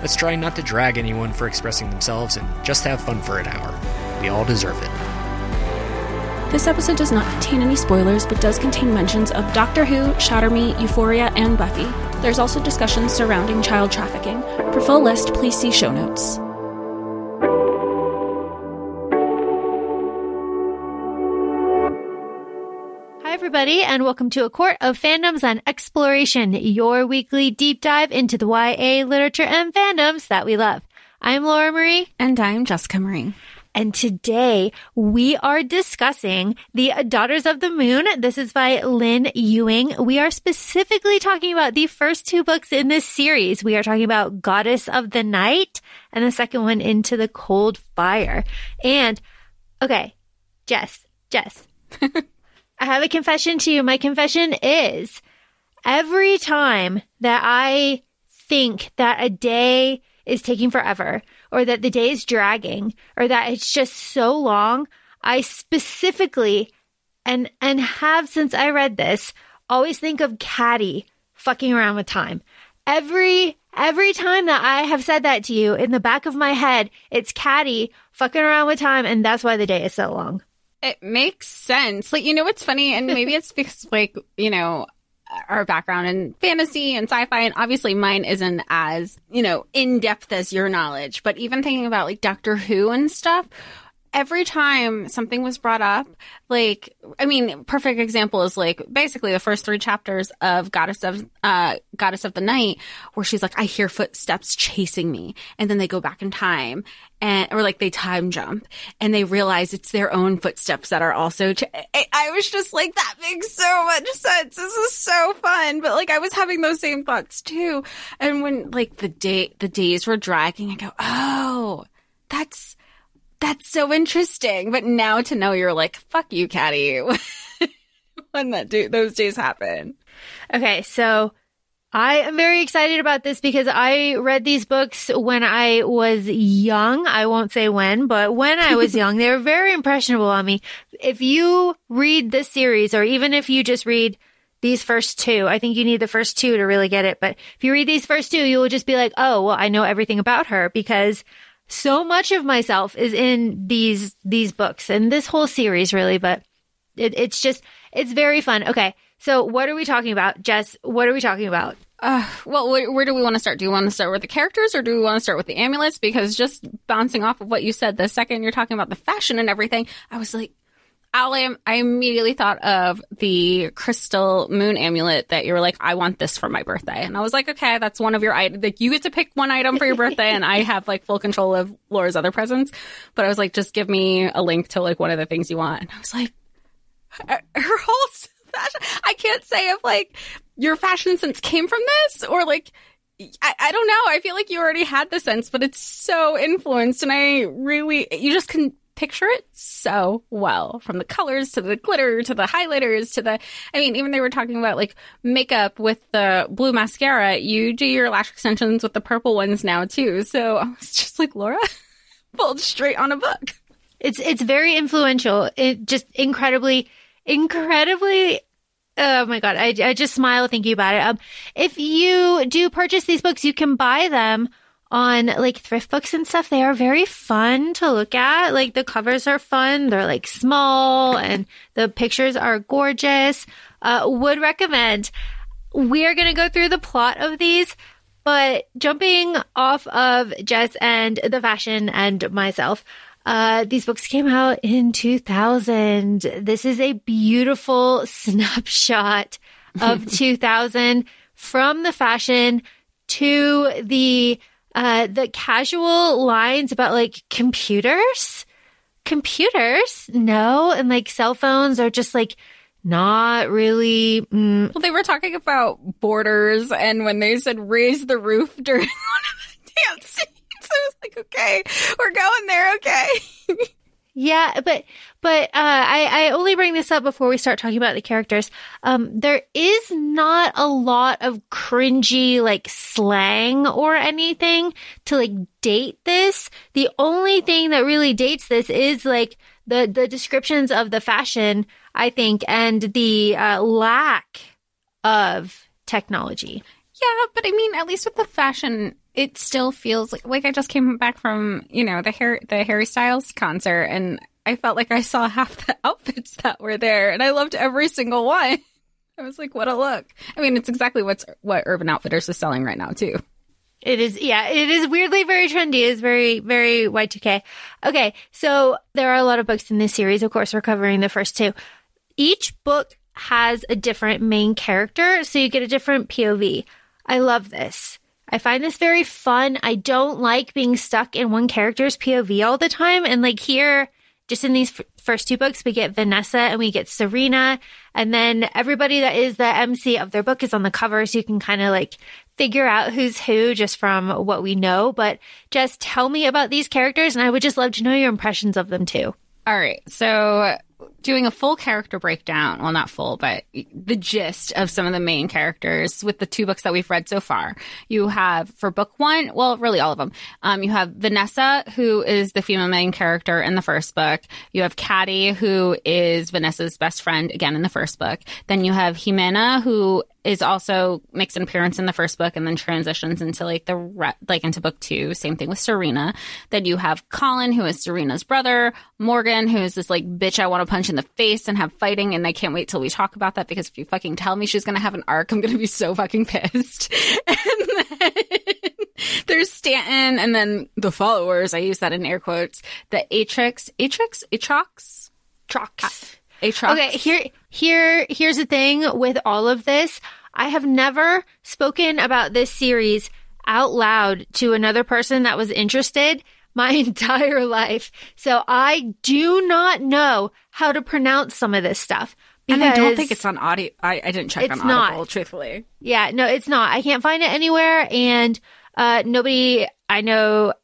Let's try not to drag anyone for expressing themselves and just have fun for an hour. We all deserve it. This episode does not contain any spoilers, but does contain mentions of Doctor Who, Shatter Me, Euphoria, and Buffy. There's also discussions surrounding child trafficking. For full list, please see show notes. Everybody, and welcome to A Court of Fandoms and Exploration, your weekly deep dive into the YA literature and fandoms that we love. I'm Laura Marie. And I'm Jessica Marie. And today we are discussing The Daughters of the Moon. This is by Lynne Ewing. We are specifically talking about the first two books in this series. We are talking about Goddess of the Night and the second one, Into the Cold Fire. And, okay, Jess, Jess, I have a confession to you. My confession is every time that I think that a day is taking forever or that the day is dragging or that it's just so long, I specifically and and have since I read this always think of Catty fucking around with time. Every every time that I have said that to you in the back of my head, it's Catty fucking around with time and that's why the day is so long. It makes sense. Like, you know what's funny? And maybe it's because, like, you know, our background in fantasy and sci-fi and obviously mine isn't as you know in depth as your knowledge but even thinking about like doctor who and stuff every time something was brought up like i mean perfect example is like basically the first three chapters of goddess of uh goddess of the night where she's like i hear footsteps chasing me and then they go back in time and or like they time jump and they realize it's their own footsteps that are also ch- I, I was just like that makes so much sense. This is so fun. But like i was having those same thoughts too. And when like the day the days were dragging i go oh that's that's so interesting but now to know you're like fuck you Catty when that do- those days happen Okay, so I am very excited about this because I read these books when I was young. I won't say when, but when I was young, they were very impressionable on me. If you read this series, or even if you just read these first two, I think you need the first two to really get it. But if you read these first two, you will just be like, oh, well, I know everything about her because so much of myself is in these, these books and this whole series really, but it, it's just, it's very fun. Okay. So what are we talking about? Jess, what are we talking about? Uh, well, where, where do we want to start? Do we want to start with the characters or do we want to start with the amulets? Because just bouncing off of what you said, the second you're talking about the fashion and everything, I was like, I, I immediately thought of the crystal moon amulet that you were like, I want this for my birthday. And I was like, okay, that's one of your items. Like, you get to pick one item for your birthday and I have like full control of Laura's other presents. But I was like, just give me a link to like one of the things you want. And I was like, her whole fashion. I can't say if like your fashion sense came from this or like I, I don't know. I feel like you already had the sense, but it's so influenced, and I really you just can picture it so well from the colors to the glitter to the highlighters to the I mean even they were talking about like makeup with the blue mascara you do your lash extensions with the purple ones now too so I was just like Laura pulled straight on a book It's it's very influential. It just incredibly, incredibly. Oh my god! I, I just smile thinking about it. Um, if you do purchase these books, you can buy them on like thrift books and stuff. They are very fun to look at. Like the covers are fun. They're like small and the pictures are gorgeous. Uh, would recommend. We are going to go through the plot of these, but jumping off of Jess and the fashion and myself. Uh, these books came out in 2000. This is a beautiful snapshot of 2000 from the fashion to the uh, the casual lines about like computers. Computers, no, and like cell phones are just like not really. Mm, Well, they were talking about borders, and when they said raise the roof during one of the dance scenes, I was like, okay, we're going there, okay. Yeah, but but uh, I I only bring this up before we start talking about the characters. Um, there is not a lot of cringy like slang or anything to like date this. The only thing that really dates this is like the the descriptions of the fashion, I think, and the uh, lack of technology. Yeah, but I mean, at least with the fashion, it still feels like like I just came back from you know the Harry the Harry Styles concert, and I felt like I saw half the outfits that were there, and I loved every single one. I was like, what a look! I mean, it's exactly what's what Urban Outfitters is selling right now too. It is, yeah, it is weirdly very trendy. It's very, very Y2K. Okay, so there are a lot of books in this series. Of course, we're covering the first two. Each book has a different main character, so you get a different POV. I love this. I find this very fun. I don't like being stuck in one character's POV all the time. And like here, just in these f- first two books, we get Vanessa and we get Serena. And then everybody that is the MC of their book is on the cover. So you can kind of like figure out who's who just from what we know. But just tell me about these characters. And I would just love to know your impressions of them too. All right, so doing a full character breakdown well not full but the gist of some of the main characters with the two books that we've read so far. You have for book one well really all of them. Um, you have vanessa who is the female main character in the first book. You have Catty, who is vanessa's best friend again in the first book. Then you have Jimena, who is also makes an appearance in the first book and then transitions into like the re- like into book two. Same thing with Serena. Then you have Colin, who is Serena's brother. Morgan, who is this like bitch I want to punch in the face and have fighting. And I can't wait till we talk about that because if you fucking tell me she's gonna have an arc, I'm gonna be so fucking pissed. and then there's Stanton, and then the followers. I use that in air quotes. The Atrix, Atrix, Atrox, Trox. Atrox. Okay, here here here's the thing with all of this. I have never spoken about this series out loud to another person that was interested my entire life. So I do not know how to pronounce some of this stuff. And I don't think it's on audio. I, I didn't check It's on not. Audible, truthfully. Yeah, no, it's not. I can't find it anywhere, and uh, nobody I know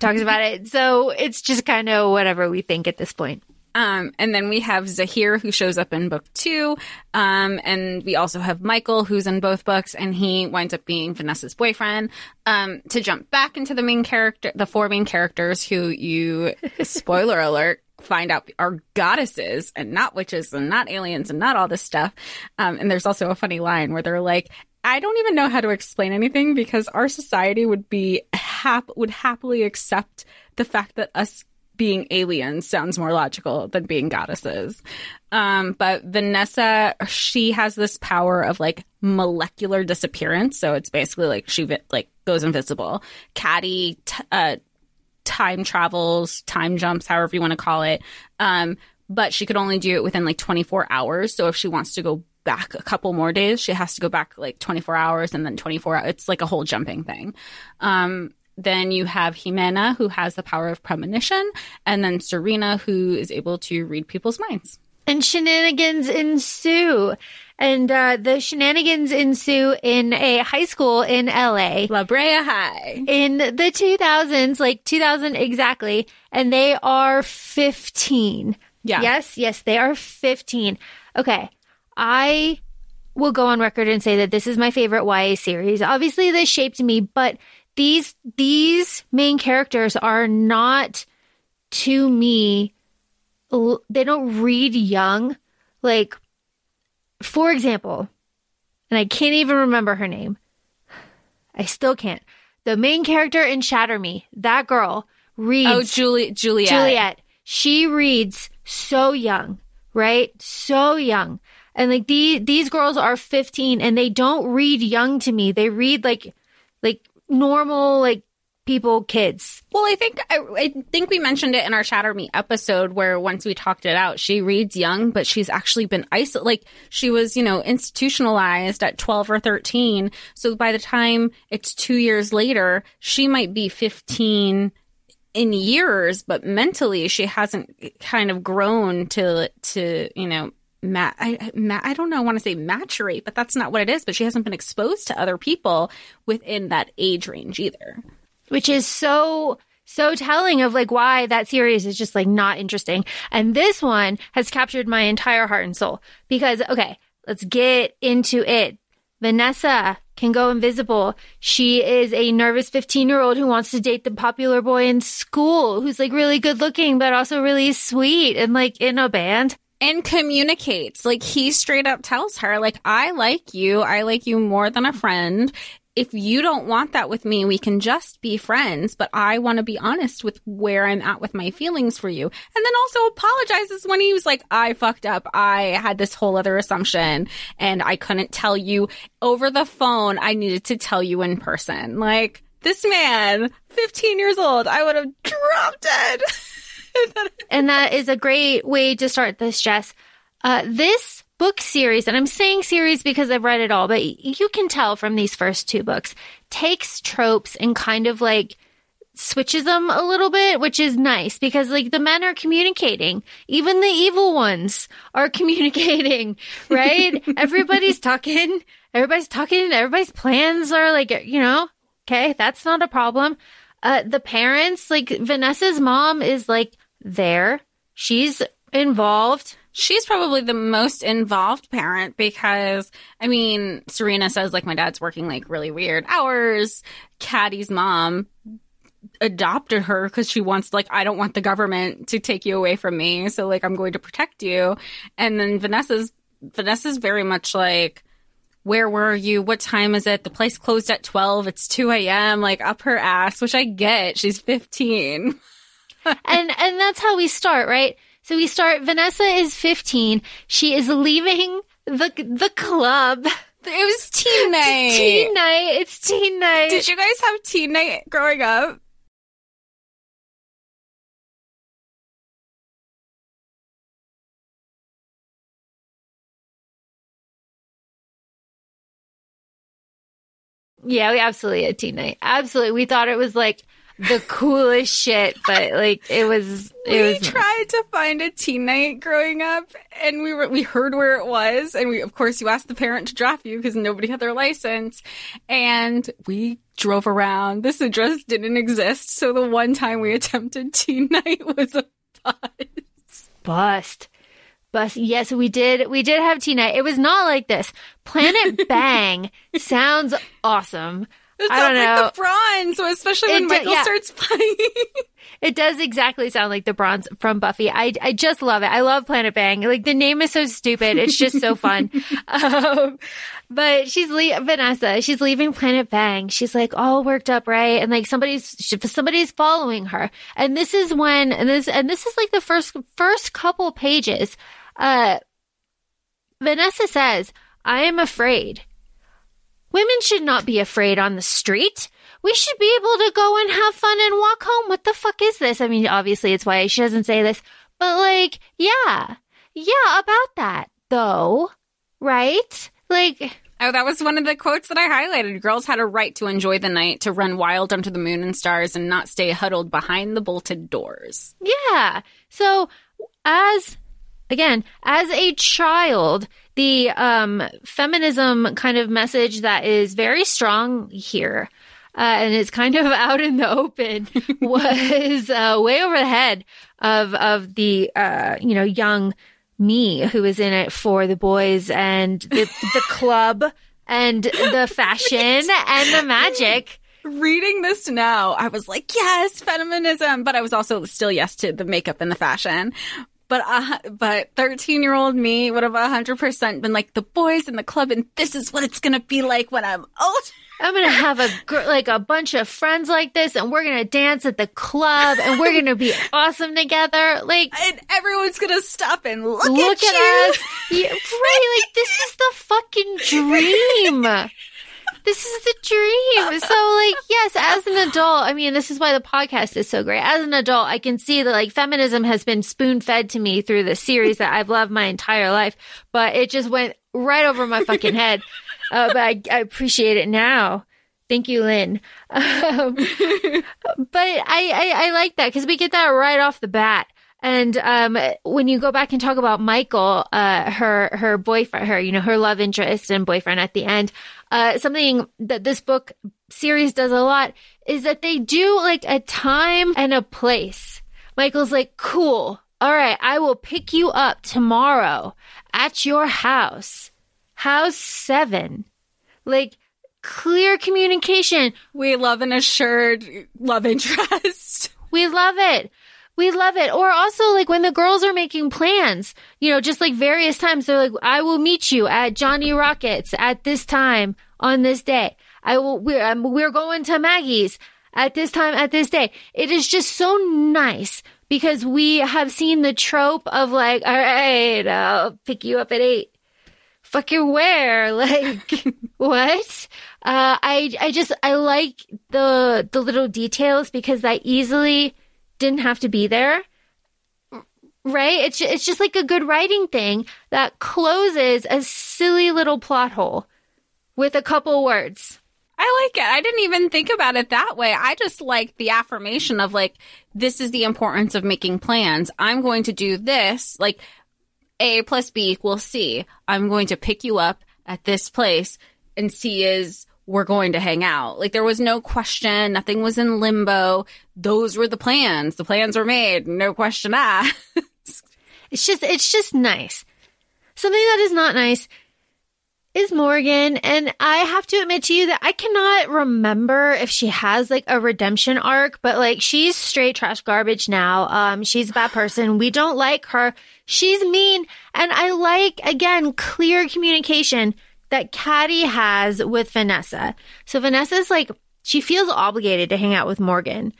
talks about it. So it's just kind of whatever we think at this point. Um, and then we have Zahir, who shows up in book two. Um, and we also have Michael, who's in both books, and he winds up being Vanessa's boyfriend. Um, to jump back into the main character, the four main characters who you, spoiler alert, find out are goddesses and not witches and not aliens and not all this stuff. Um, and there's also a funny line where they're like, I don't even know how to explain anything because our society would be hap- would happily accept the fact that us being aliens sounds more logical than being goddesses. Um, but Vanessa, she has this power of like molecular disappearance. So it's basically like she like goes invisible. Catty, t- uh, time travels, time jumps, however you want to call it. Um, but she could only do it within like 24 hours. So if she wants to go back a couple more days, she has to go back like 24 hours and then 24 hours. It's like a whole jumping thing. Um, then you have Jimena, who has the power of premonition, and then Serena, who is able to read people's minds. And shenanigans ensue. And uh, the shenanigans ensue in a high school in LA La Brea High. in the 2000s, like 2000 exactly. And they are 15. Yeah. Yes, yes, they are 15. Okay. I will go on record and say that this is my favorite YA series. Obviously, this shaped me, but these these main characters are not to me they don't read young. Like for example, and I can't even remember her name. I still can't. The main character in Shatter Me, that girl reads Oh, Julie, Juliet. Juliet. She reads so young, right? So young. And like these these girls are 15 and they don't read young to me. They read like like normal like people kids. Well, I think I, I think we mentioned it in our Shatter Me episode where once we talked it out, she reads young, but she's actually been isolated. Like she was, you know, institutionalized at twelve or thirteen. So by the time it's two years later, she might be fifteen in years, but mentally she hasn't eh, kind of grown to to you know. Ma- I, ma- I don't know. I want to say maturate, but that's not what it is. But she hasn't been exposed to other people within that age range either. which is so so telling of like why that series is just like not interesting. And this one has captured my entire heart and soul because, okay, let's get into it. Vanessa can go invisible. She is a nervous 15 year old who wants to date the popular boy in school who's like really good looking, but also really sweet and like in a band. And communicates. Like he straight up tells her, like, I like you. I like you more than a friend. If you don't want that with me, we can just be friends, but I want to be honest with where I'm at with my feelings for you. And then also apologizes when he was like, I fucked up. I had this whole other assumption and I couldn't tell you over the phone. I needed to tell you in person. Like this man, 15 years old, I would have dropped dead. And that is a great way to start this, Jess. Uh, this book series, and I'm saying series because I've read it all, but you can tell from these first two books, takes tropes and kind of like switches them a little bit, which is nice because like the men are communicating. Even the evil ones are communicating, right? everybody's talking. Everybody's talking. Everybody's plans are like, you know, okay, that's not a problem. Uh, the parents, like Vanessa's mom is like there. She's involved. She's probably the most involved parent because, I mean, Serena says, like, my dad's working like really weird hours. Catty's mom adopted her because she wants, like, I don't want the government to take you away from me. So, like, I'm going to protect you. And then Vanessa's, Vanessa's very much like, where were you? What time is it? The place closed at 12. It's 2 a.m. Like, up her ass, which I get. She's 15. and and that's how we start, right? So we start Vanessa is 15. She is leaving the the club. It was teen night. Teen night. It's teen night. Did you guys have teen night growing up? yeah, we absolutely had teen night. Absolutely. We thought it was like the coolest shit, but like it was it we was tried to find a teen night growing up and we were we heard where it was and we of course you asked the parent to drop you because nobody had their license and we drove around this address didn't exist so the one time we attempted teen night was a bust. bust. Bust. Yes, we did. We did have teen night. It was not like this. Planet Bang sounds awesome. It I sounds don't know. like the bronze especially when do- michael yeah. starts playing It does exactly sound like the bronze from Buffy. I, I just love it. I love Planet Bang. Like the name is so stupid. It's just so fun. um, but she's le- Vanessa. She's leaving Planet Bang. She's like all worked up, right? And like somebody's somebody's following her. And this is when and this and this is like the first first couple pages. Uh, Vanessa says, "I am afraid." Women should not be afraid on the street. We should be able to go and have fun and walk home. What the fuck is this? I mean, obviously it's why she doesn't say this, but like, yeah, yeah, about that though, right? Like, Oh, that was one of the quotes that I highlighted. Girls had a right to enjoy the night, to run wild under the moon and stars, and not stay huddled behind the bolted doors. yeah. So as again, as a child, the um, feminism kind of message that is very strong here. Uh, and it's kind of out in the open was uh, way over the head of of the uh, you know young me who was in it for the boys and the the club and the fashion and the magic. Reading this now, I was like, yes, feminism, but I was also still yes to the makeup and the fashion. But uh, but thirteen year old me would have hundred percent been like the boys in the club, and this is what it's gonna be like when I'm old. I'm gonna have a gr- like a bunch of friends like this, and we're gonna dance at the club, and we're gonna be awesome together. Like, And everyone's gonna stop and look, look at, at us, yeah, right? Like, this is the fucking dream. This is the dream. So, like, yes, as an adult, I mean, this is why the podcast is so great. As an adult, I can see that like feminism has been spoon fed to me through the series that I've loved my entire life, but it just went right over my fucking head. Uh, but I, I appreciate it now. Thank you, Lynne. Um, but I, I, I like that because we get that right off the bat. And um, when you go back and talk about Michael, uh, her her boyfriend, her you know her love interest and boyfriend at the end, uh, something that this book series does a lot is that they do like a time and a place. Michael's like, cool. All right, I will pick you up tomorrow at your house, house seven. Like clear communication. We love an assured love interest. We love it. We love it. Or also like when the girls are making plans, you know, just like various times, they're like, I will meet you at Johnny Rockets at this time on this day. I will, we're, um, we're going to Maggie's at this time at this day. It is just so nice because we have seen the trope of like, all right, I'll pick you up at eight. Fucking where? Like, what? Uh, I, I just, I like the, the little details because that easily didn't have to be there. Right? It's, it's just like a good writing thing that closes a silly little plot hole with a couple words. I like it. I didn't even think about it that way. I just like the affirmation of like, this is the importance of making plans. I'm going to do this. Like, A plus B equals C. I'm going to pick you up at this place and C is we're going to hang out. Like there was no question. Nothing was in limbo. Those were the plans. The plans were made. No question asked. It's just, it's just nice. Something that is not nice is Morgan. And I have to admit to you that I cannot remember if she has like a redemption arc, but like she's straight trash garbage now. Um, she's a bad person. We don't like her. She's mean. And I like, again, clear communication that Catty has with Vanessa. So Vanessa's like, she feels obligated to hang out with Morgan.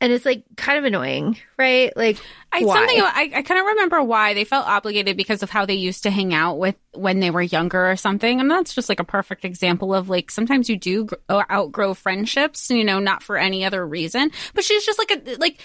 And it's like kind of annoying, right? Like, I, why? something I, I kind of remember why they felt obligated because of how they used to hang out with when they were younger or something. And that's just like a perfect example of like sometimes you do uh, outgrow friendships, you know, not for any other reason. But she's just like a like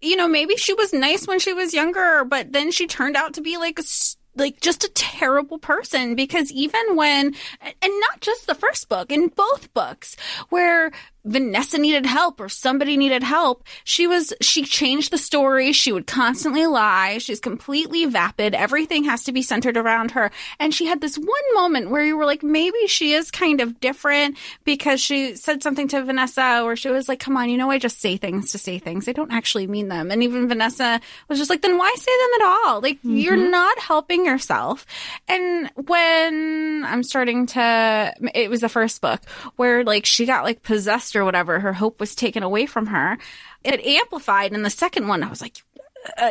you know, maybe she was nice when she was younger, but then she turned out to be like a s- like just a terrible person because even when and not just the first book, in both books where Vanessa needed help or somebody needed help, she was she changed the story, she would constantly lie, she's completely vapid, everything has to be centered around her. And she had this one moment where you were like maybe she is kind of different because she said something to Vanessa where she was like, "Come on, you know I just say things to say things. I don't actually mean them." And even Vanessa was just like, "Then why say them at all? Like you're mm-hmm. not helping yourself." And when I'm starting to it was the first book where like she got like possessed or whatever, her hope was taken away from her. It amplified in the second one. I was like, uh,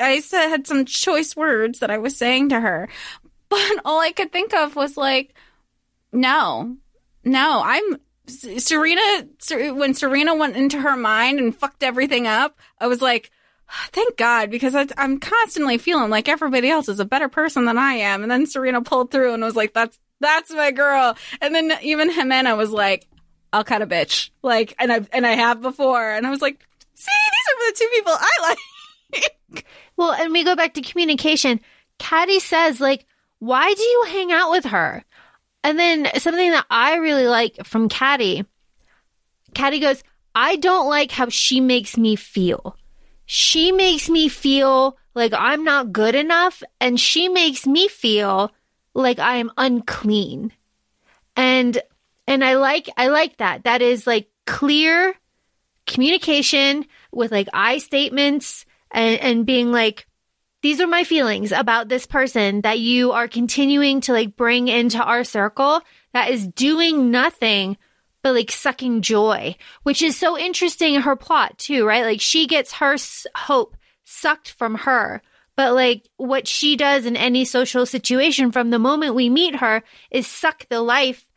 I had some choice words that I was saying to her, but all I could think of was like, no, no, I'm Serena. Ser- When Serena went into her mind and fucked everything up, I was like, thank God, because I, I'm constantly feeling like everybody else is a better person than I am. And then Serena pulled through and was like, that's that's my girl. And then even Jimena was like, I'll cut a bitch. Like, and I and I have before. And I was like, see, these are the two people I like. Well, and we go back to communication. Catty says, like, why do you hang out with her? And then something that I really like from Catty, Catty goes, I don't like how she makes me feel. She makes me feel like I'm not good enough, and she makes me feel like I am unclean. And and I like I like that. That is like clear communication with like I statements and, and being like, these are my feelings about this person that you are continuing to like bring into our circle that is doing nothing but like sucking joy, which is so interesting in her plot too, right? Like she gets her hope sucked from her. But like what she does in any social situation from the moment we meet her is suck the life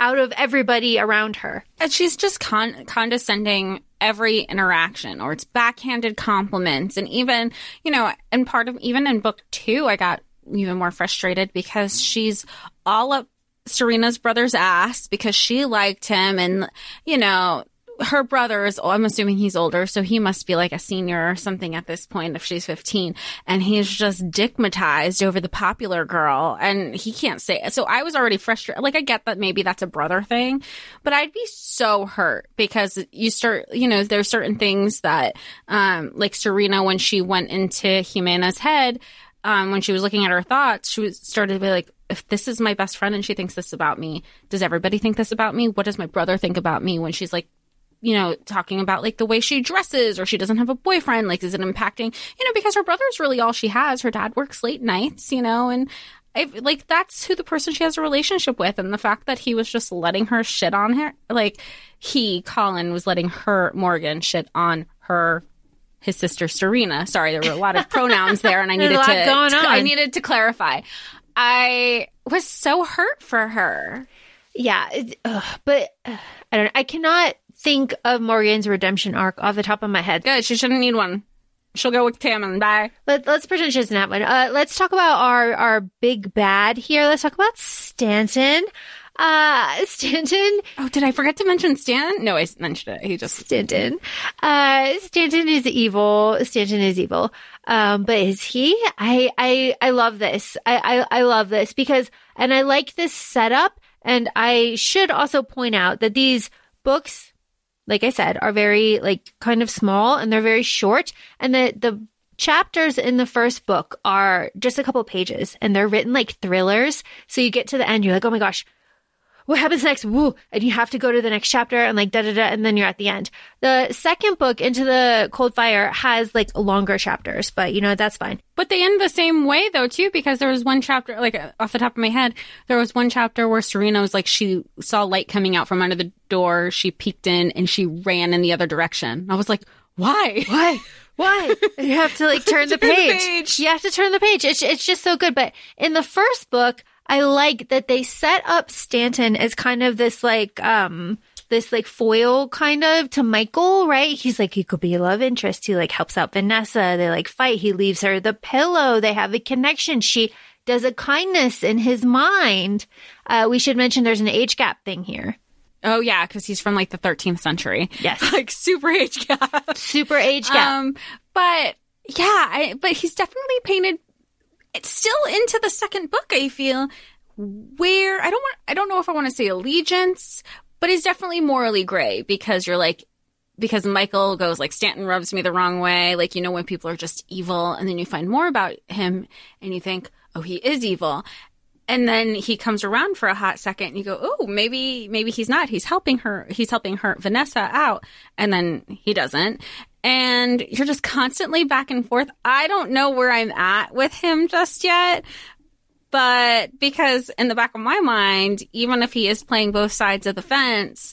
out of everybody around her. And she's just con- condescending every interaction, or it's backhanded compliments, and even you know, and part of even in book two, I got even more frustrated because she's all up Serena's brother's ass because she liked him, and you know. Her brother is, I'm assuming he's older, so he must be like a senior or something at this point if she's 15. And he's just dickmatized over the popular girl and he can't say it. So I was already frustrated. Like, I get that maybe that's a brother thing, but I'd be so hurt because you start, you know, there's certain things that, um, like Serena, when she went into Jimena's head, um, when she was looking at her thoughts, she was started to be like, if this is my best friend and she thinks this about me, does everybody think this about me? What does my brother think about me when she's like, you know, talking about like the way she dresses or she doesn't have a boyfriend? Like, is it impacting, you know, because her brother's really all she has. Her dad works late nights, you know, and I, like that's who the person she has a relationship with. And the fact that he was just letting her shit on her, like he, Colin, was letting her, Morgan, shit on her his sister Serena. Sorry, there were a lot of pronouns there, and I needed There's a to, going to- I needed to clarify. I was so hurt for her. Yeah, it, ugh, but uh, I don't. I cannot think of Morgan's redemption arc off the top of my head. Good, she shouldn't need one. She'll go with Tamlin. Bye. Let, let's pretend she doesn't have one. Uh, let's talk about our our big bad here. Let's talk about Stanton. Uh, Stanton. Oh, did I forget to mention Stan? No, I mentioned it. He just Stanton. Uh, Stanton is evil. Stanton is evil. Um, but is he? I, I, I love this. I, I, I love this because, and I like this setup. And I should also point out that these books, like I said, are very, like, kind of small and they're very short. And the, the chapters in the first book are just a couple pages and they're written like thrillers. So you get to the end, you're like, oh my gosh, what happens next? Woo! And you have to go to the next chapter and like da da da, and then you're at the end. The second book, Into the Cold Fire, has like longer chapters, but you know, that's fine. But they end the same way though too, because there was one chapter, like off the top of my head, there was one chapter where Serena was like she saw light coming out from under the door, she peeked in and she ran in the other direction. I was like, why? Why? Why? you have to like turn the Turn the page. page. You have to turn the page. It's it's just so good. But in the first book, I like that they set up Stanton as kind of this like um this like foil kind of to Michael, right? He's like he could be a love interest. He like helps out Vanessa. They like fight. He leaves her the pillow. They have a connection. She does a kindness in his mind. Uh, we should mention there's an age gap thing here. Oh yeah, because he's from like the 13th century. Yes. like super age gap. Super age gap. Um, but yeah, I, but he's definitely painted. It's still into the second book. I feel where I don't want. I don't know if I want to say allegiance, but he's definitely morally gray because you're like. Because Michael goes like Stanton rubs me the wrong way, like you know when people are just evil, and then you find more about him, and you think, oh, he is evil, and then he comes around for a hot second and you go oh maybe maybe he's not he's helping her he's helping her vanessa out and then he doesn't and you're just constantly back and forth i don't know where i'm at with him just yet but because in the back of my mind even if he is playing both sides of the fence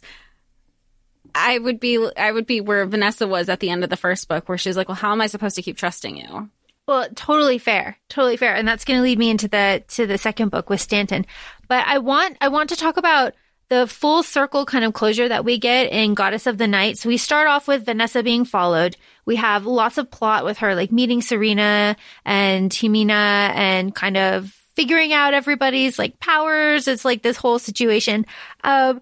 i would be i would be where vanessa was at the end of the first book where she's like well how am i supposed to keep trusting you Well, totally fair. Totally fair. And that's going to lead me into the to the second book with Stanton. But I want I want to talk about the full circle kind of closure that we get in Goddess of the Night. So we start off with Vanessa being followed. We have lots of plot with her like meeting Serena and Jimena and kind of figuring out everybody's like powers. It's like this whole situation. Um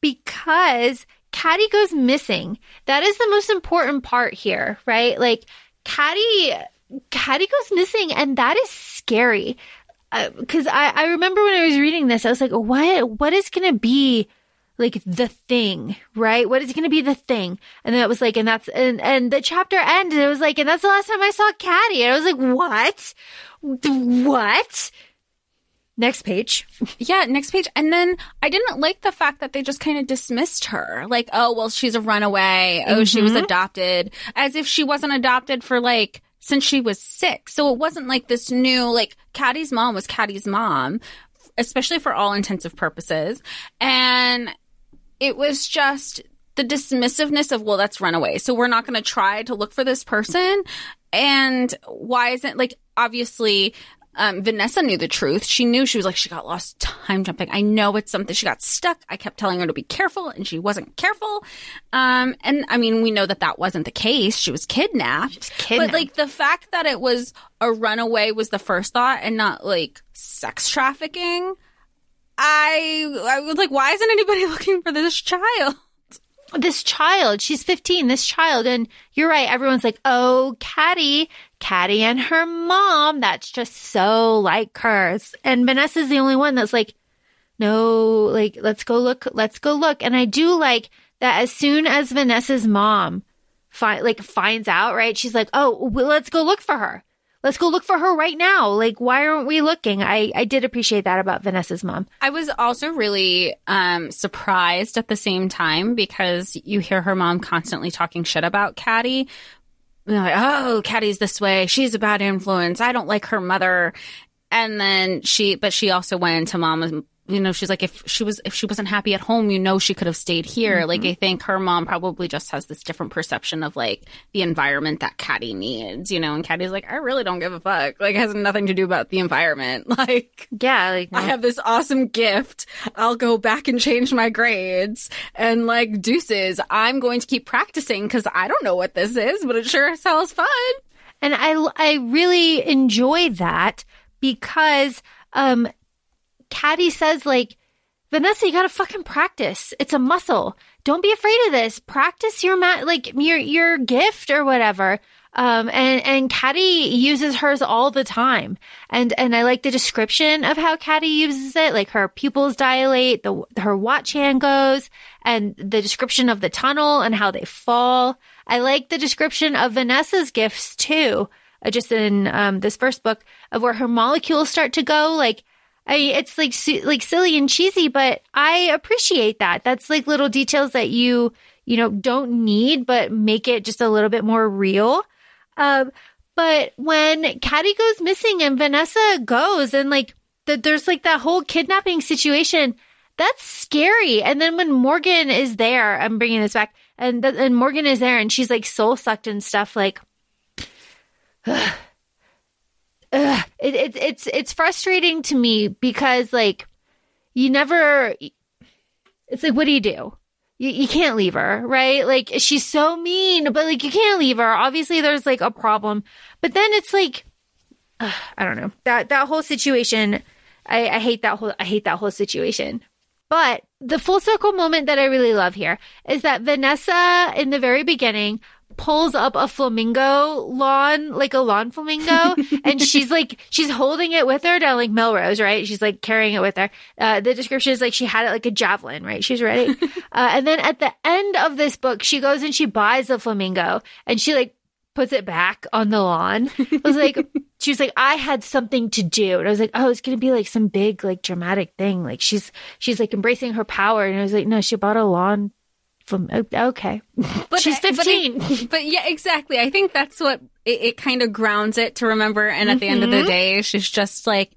because Catty goes missing. That is the most important part here, right? Like Catty Catty goes missing, and that is scary. Uh, because I, I remember when I was reading this, I was like, what what is gonna be like the thing, right? What is gonna be the thing? And then it was like, and that's and and the chapter ended. It was like, and that's the last time I saw Catty. And I was like, what? What? Next page. Yeah, next page. And then I didn't like the fact that they just kind of dismissed her. Like, oh, well, she's a runaway. Oh, she was mm-hmm. adopted. As if she wasn't adopted for like since she was six. So it wasn't like this new, like, Catty's mom was Catty's mom, especially for all intensive purposes. And it was just the dismissiveness of, well, that's runaway. So we're not going to try to look for this person. And why isn't, like, obviously, um, Vanessa knew the truth. She knew she was like, she got lost time jumping. I know it's something. She got stuck. I kept telling her to be careful and she wasn't careful. Um, and I mean, we know that that wasn't the case. She was kidnapped. kidnapped. But like the fact that it was a runaway was the first thought and not like sex trafficking. I, I was like, why isn't anybody looking for this child? this child, she's 15, this child. And you're right. Everyone's like, oh, Catty, Catty and her mom. That's just so like hers. And Vanessa's the only one that's like, no, like, let's go look, let's go look. And I do like that as soon as Vanessa's mom fi- like finds out, right? She's like, oh, well, let's go look for her. Let's go look for her right now. Like, why aren't we looking? I, I did appreciate that about Vanessa's mom. I was also really um, surprised at the same time because you hear her mom constantly talking shit about Catty. Like, oh, Catty's this way. She's a bad influence. I don't like her mother. And then she, but she also went into mama's you know, she's like, if she was, if she wasn't happy at home, you know, she could have stayed here. Mm-hmm. Like, I think her mom probably just has this different perception of like the environment that Catty needs, you know, and Catty's like, I really don't give a fuck. Like, it has nothing to do about the environment. Like, yeah, like, no. I have this awesome gift. I'll go back and change my grades and like deuces. I'm going to keep practicing because I don't know what this is, but it sure sounds fun. And I, I really enjoy that because, um, Catty says, like, Vanessa, you gotta fucking practice. It's a muscle. Don't be afraid of this. Practice your mat, like your your gift or whatever. Um, and and Catty uses hers all the time. And and I like the description of how Catty uses it. Like her pupils dilate, the her watch hand goes, and the description of the tunnel and how they fall. I like the description of Vanessa's gifts too. Uh, just in um, this first book of where her molecules start to go, like I it's like like silly and cheesy, but I appreciate that. That's like little details that you you know don't need, but make it just a little bit more real. Um, but when Catty goes missing and Vanessa goes, and like the, there's like that whole kidnapping situation, that's scary. And then when Morgan is there, I'm bringing this back, and and Morgan is there, and she's like soul sucked and stuff, like. ugh, it, it, it's it's frustrating to me because like you never it's like what do you do? You, you can't leave her right? Like she's so mean but like you can't leave her. Obviously there's like a problem. But then it's like ugh, i don't know. That that whole situation I, I hate that whole i hate that whole situation. But the full circle moment that I really love here is that Vanessa in the very beginning pulls up a flamingo lawn, like a lawn flamingo, and she's like, she's holding it with her down like Melrose, right? She's like carrying it with her. Uh, the description is like she had it like a javelin, right? She's ready. Uh, and then at the end of this book, she goes and she buys a flamingo and she like puts it back on the lawn. I was like, she was like, I had something to do. And I was like, oh, it's going to be like some big, like dramatic thing. Like she's, she's like embracing her power. And I was like, no, she bought a lawn from okay. But she's 15 but, but, yeah exactly. I think that's what it, it kind of grounds it to remember. And at mm-hmm. the end of the mm-hmm. day she's just like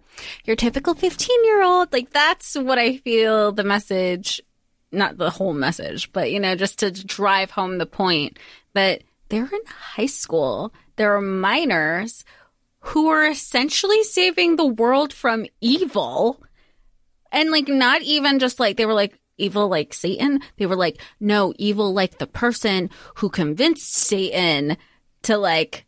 your typical 15 year old like that's what i feel the message not the whole message but you know just to drive home the point that they're in high school. They're minors who are essentially saving the world from evil. And like not even just like they were like evil like Satan. They were like, no, evil like the person who convinced Satan to like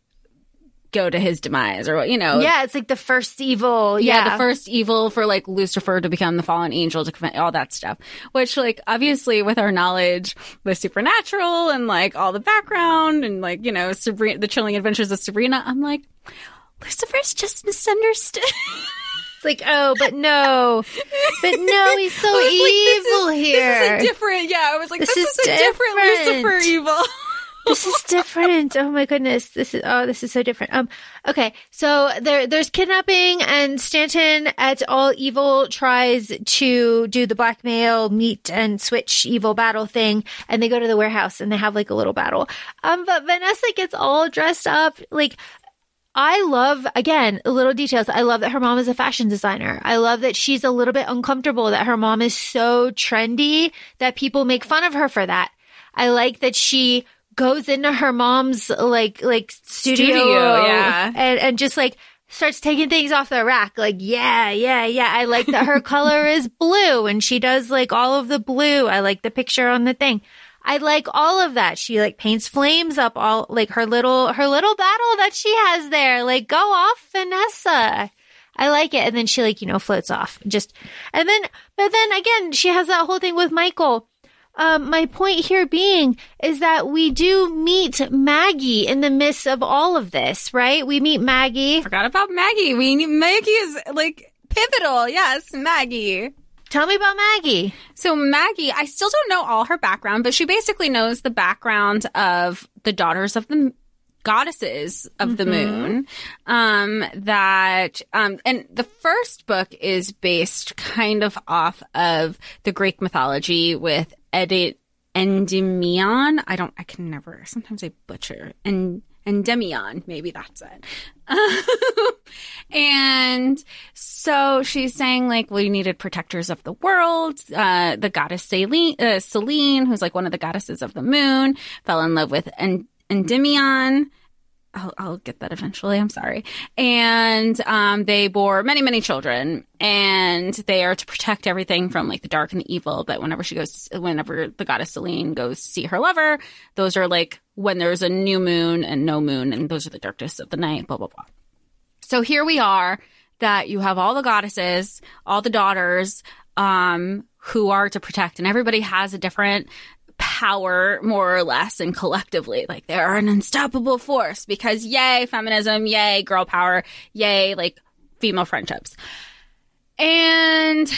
go to his demise or what you know yeah it's like the first evil yeah. yeah. the first evil for like lucifer to become the fallen angel to commit all that stuff which like obviously with our knowledge with supernatural and like all the background and like you know sabrina the chilling adventures of sabrina i'm like lucifer's just misunderstood It's like, oh, but no, but no, he's so evil like, this is, here. This is a different, yeah. I was like, this, this is, is, a different, different Lucifer evil. this is different. Oh my goodness. This is, oh, this is so different. Um, okay. So there, there's kidnapping and Stanton at all evil tries to do the blackmail, meet and switch evil battle thing. And they go to the warehouse and they have like a little battle. Um, but Vanessa gets all dressed up. Like, I love, again, little details. I love that her mom is a fashion designer. I love that she's a little bit uncomfortable that her mom is so trendy that people make fun of her for that. I like that she goes into her mom's like, like studio, studio yeah. and, and just like, starts taking things off the rack. Like, yeah, yeah, yeah. I like that her color is blue and she does like all of the blue. I like the picture on the thing. I like all of that. She like paints flames up all like her little her little battle that she has there. Like go off, Vanessa. I like it. And then she like, you know, floats off. Just and then but then again, she has that whole thing with Michael. um, my point here being is that we do meet Maggie in the midst of all of this, right? We meet Maggie. Forgot about Maggie. We Maggie is like pivotal. Yes, Maggie. Tell me about Maggie. So Maggie, I still don't know all her background, but she basically knows the background of the daughters of the goddesses of the moon. Um, that, um, and the first book is based kind of off of the Greek mythology with Edit Endymion. I don't, I can never, sometimes I butcher. And, Endymion, maybe that's it. and so she's saying like we needed protectors of the world. Uh, the goddess Selene, uh, Selene, who's like one of the goddesses of the moon, fell in love with en- Endymion. I'll, I'll get that eventually. I'm sorry. And um, they bore many, many children, and they are to protect everything from like the dark and the evil. But whenever she goes, whenever the goddess Selene goes to see her lover, those are like when there's a new moon and no moon, and those are the darkness of the night. Blah blah blah. So here we are. That you have all the goddesses, all the daughters, um, who are to protect, and everybody has a different power more or less and collectively like they're an unstoppable force because yay feminism yay girl power yay like female friendships and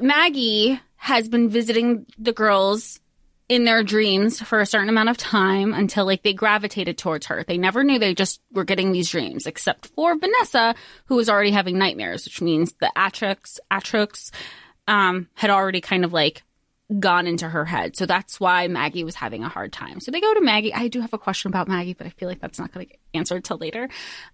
maggie has been visiting the girls in their dreams for a certain amount of time until like they gravitated towards her. They never knew they just were getting these dreams, except for Vanessa, who was already having nightmares, which means the Atrix Atrix um, had already kind of like gone into her head. So that's why Maggie was having a hard time. So they go to Maggie. I do have a question about Maggie, but I feel like that's not going to get answered till later.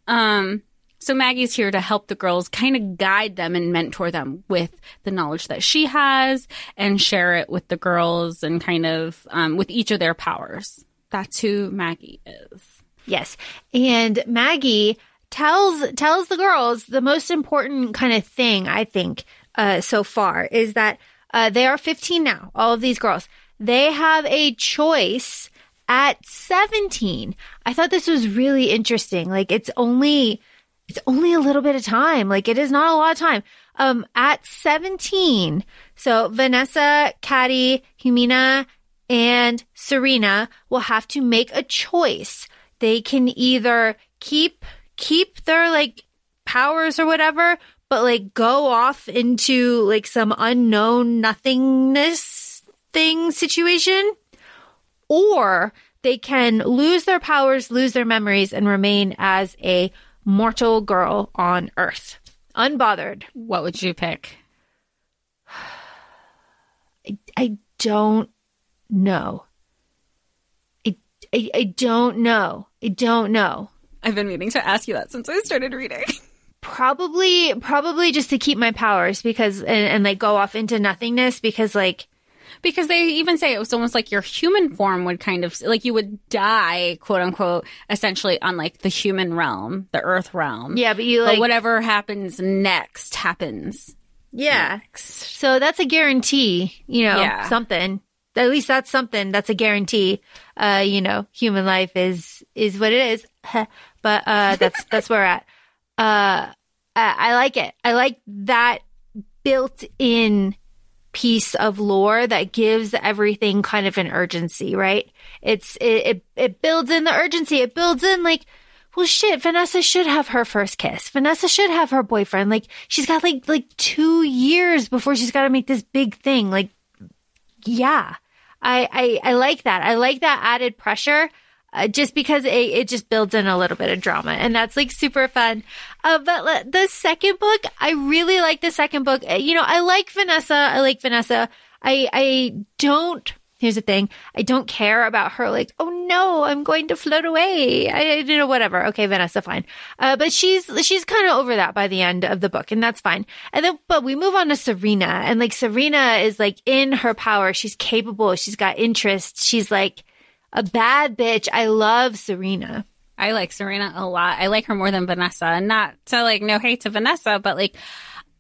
Um, so Maggie's here to help the girls kind of guide them and mentor them with the knowledge that she has and share it with the girls and kind of um, with each of their powers. That's who Maggie is. Yes. And Maggie tells tells the girls the most important kind of thing I think uh, so far is that uh, they are 15 now. All of these girls they have a choice at 17. I thought this was really interesting. Like it's only it's only a little bit of time. Like it is not a lot of time. Um, at 17, so Vanessa, Catty, Jimena, and Serena will have to make a choice. They can either keep, keep their like powers or whatever, but like go off into like some unknown nothingness thing situation, or they can lose their powers, lose their memories, and remain as a mortal girl on Earth. Unbothered. What would you pick? I, I don't know. I, I, I don't know. I don't know. I've been meaning to ask you that since I started reading. Probably, probably just to keep my powers because, and, and like go off into nothingness because like, because they even say it was almost like your human form would kind of like you would die, quote unquote, essentially on like the human realm, the earth realm. yeah, but you like, but whatever happens next happens. yeah. So that's a guarantee, you know, Yeah. something. At least that's something. That's a guarantee. Uh, you know, human life is is what it is. but uh, that's that's where we're at. Uh, I, like it. I like that built-in piece of lore that gives everything kind of an urgency, right? It's it it, it builds in the urgency. It builds in like. Well, shit, Vanessa should have her first kiss. Vanessa should have her boyfriend. Like, she's got like, like two years before she's got to make this big thing. Like, yeah, I, I, I like that. I like that added pressure. Uh, just because it, it just builds in a little bit of drama and that's like super fun. Uh, but le- the second book, I really like the second book. Uh, You know, I like Vanessa. I like Vanessa. I, I don't, here's the thing. I don't care about her like, oh no, I'm going to float away. I, you know, whatever. Okay, Vanessa, fine. Uh, but she's, she's kind of over that by the end of the book and that's fine. And then, but we move on to Serena and like Serena is like in her power. She's capable. She's got interest. She's like a bad bitch. I love Serena. I like Serena a lot. I like her more than Vanessa. Not to like no hate to Vanessa, but like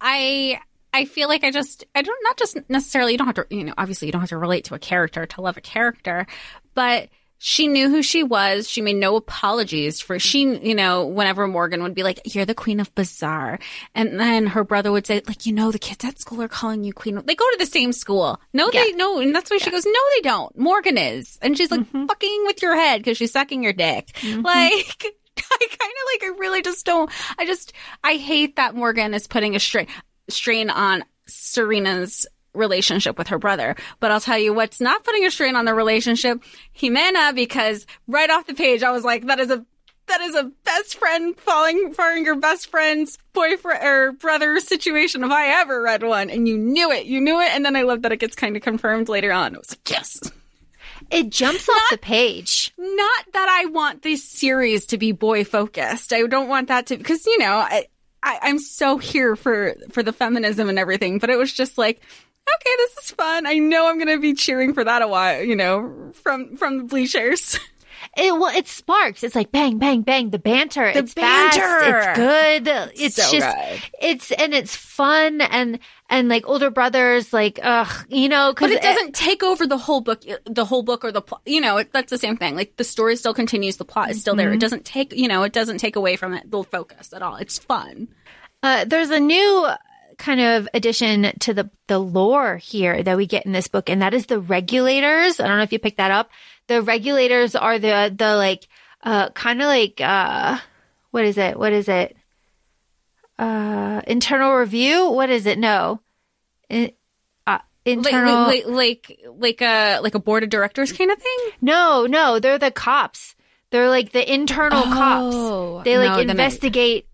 I I feel like I just I don't not just necessarily you don't have to you know obviously you don't have to relate to a character to love a character, but she knew who she was. She made no apologies for she, you know, whenever Morgan would be like, "You're the queen of bizarre," and then her brother would say, "Like, you know, the kids at school are calling you queen." They go to the same school. No, Yeah. they no, and that's why she goes, "No, they don't." Morgan is, and she's like Mm-hmm. fucking with your head because she's sucking your dick. Like, I kind of like. I really just don't. I just I hate that Morgan is putting a strain strain on Serena's relationship with her brother. But I'll tell you what's not putting a strain on the relationship, Jimena, because right off the page I was like, that is a that is a best friend falling for your best friend's boyfriend or brother situation if I ever read one. And you knew it. You knew it. And then I love that it gets kind of confirmed later on. It was like, yes. It jumps off the page. Not that I want this series to be boy focused. I don't want that to because you know I, I I'm so here for for the feminism and everything, but it was just like. Okay, this is fun. I know I'm going to be cheering for that a while, you know, from from the bleachers. It well, it sparks. It's like bang, bang, bang. The banter. it's banter. fast. It's good. It's So just. good. It's and it's fun and and like older brothers, like ugh, you know, But it doesn't take over the whole book, the whole book or the plot. You know, it, that's the same thing. Like the story still continues, the plot is still there. It doesn't take, you know, it doesn't take away from it the focus at all. It's fun. Uh, there's a new kind of addition to the the lore here that we get in this book, and that is the regulators. I don't know if you picked that up. The regulators are the the like uh kind of like uh what is it? What is it? Uh internal review? What is it? No. Uh, Like, internal like, like, like a like a board of directors kind of thing. No, no, they're the cops. They're like the internal Oh, cops. They like no, investigate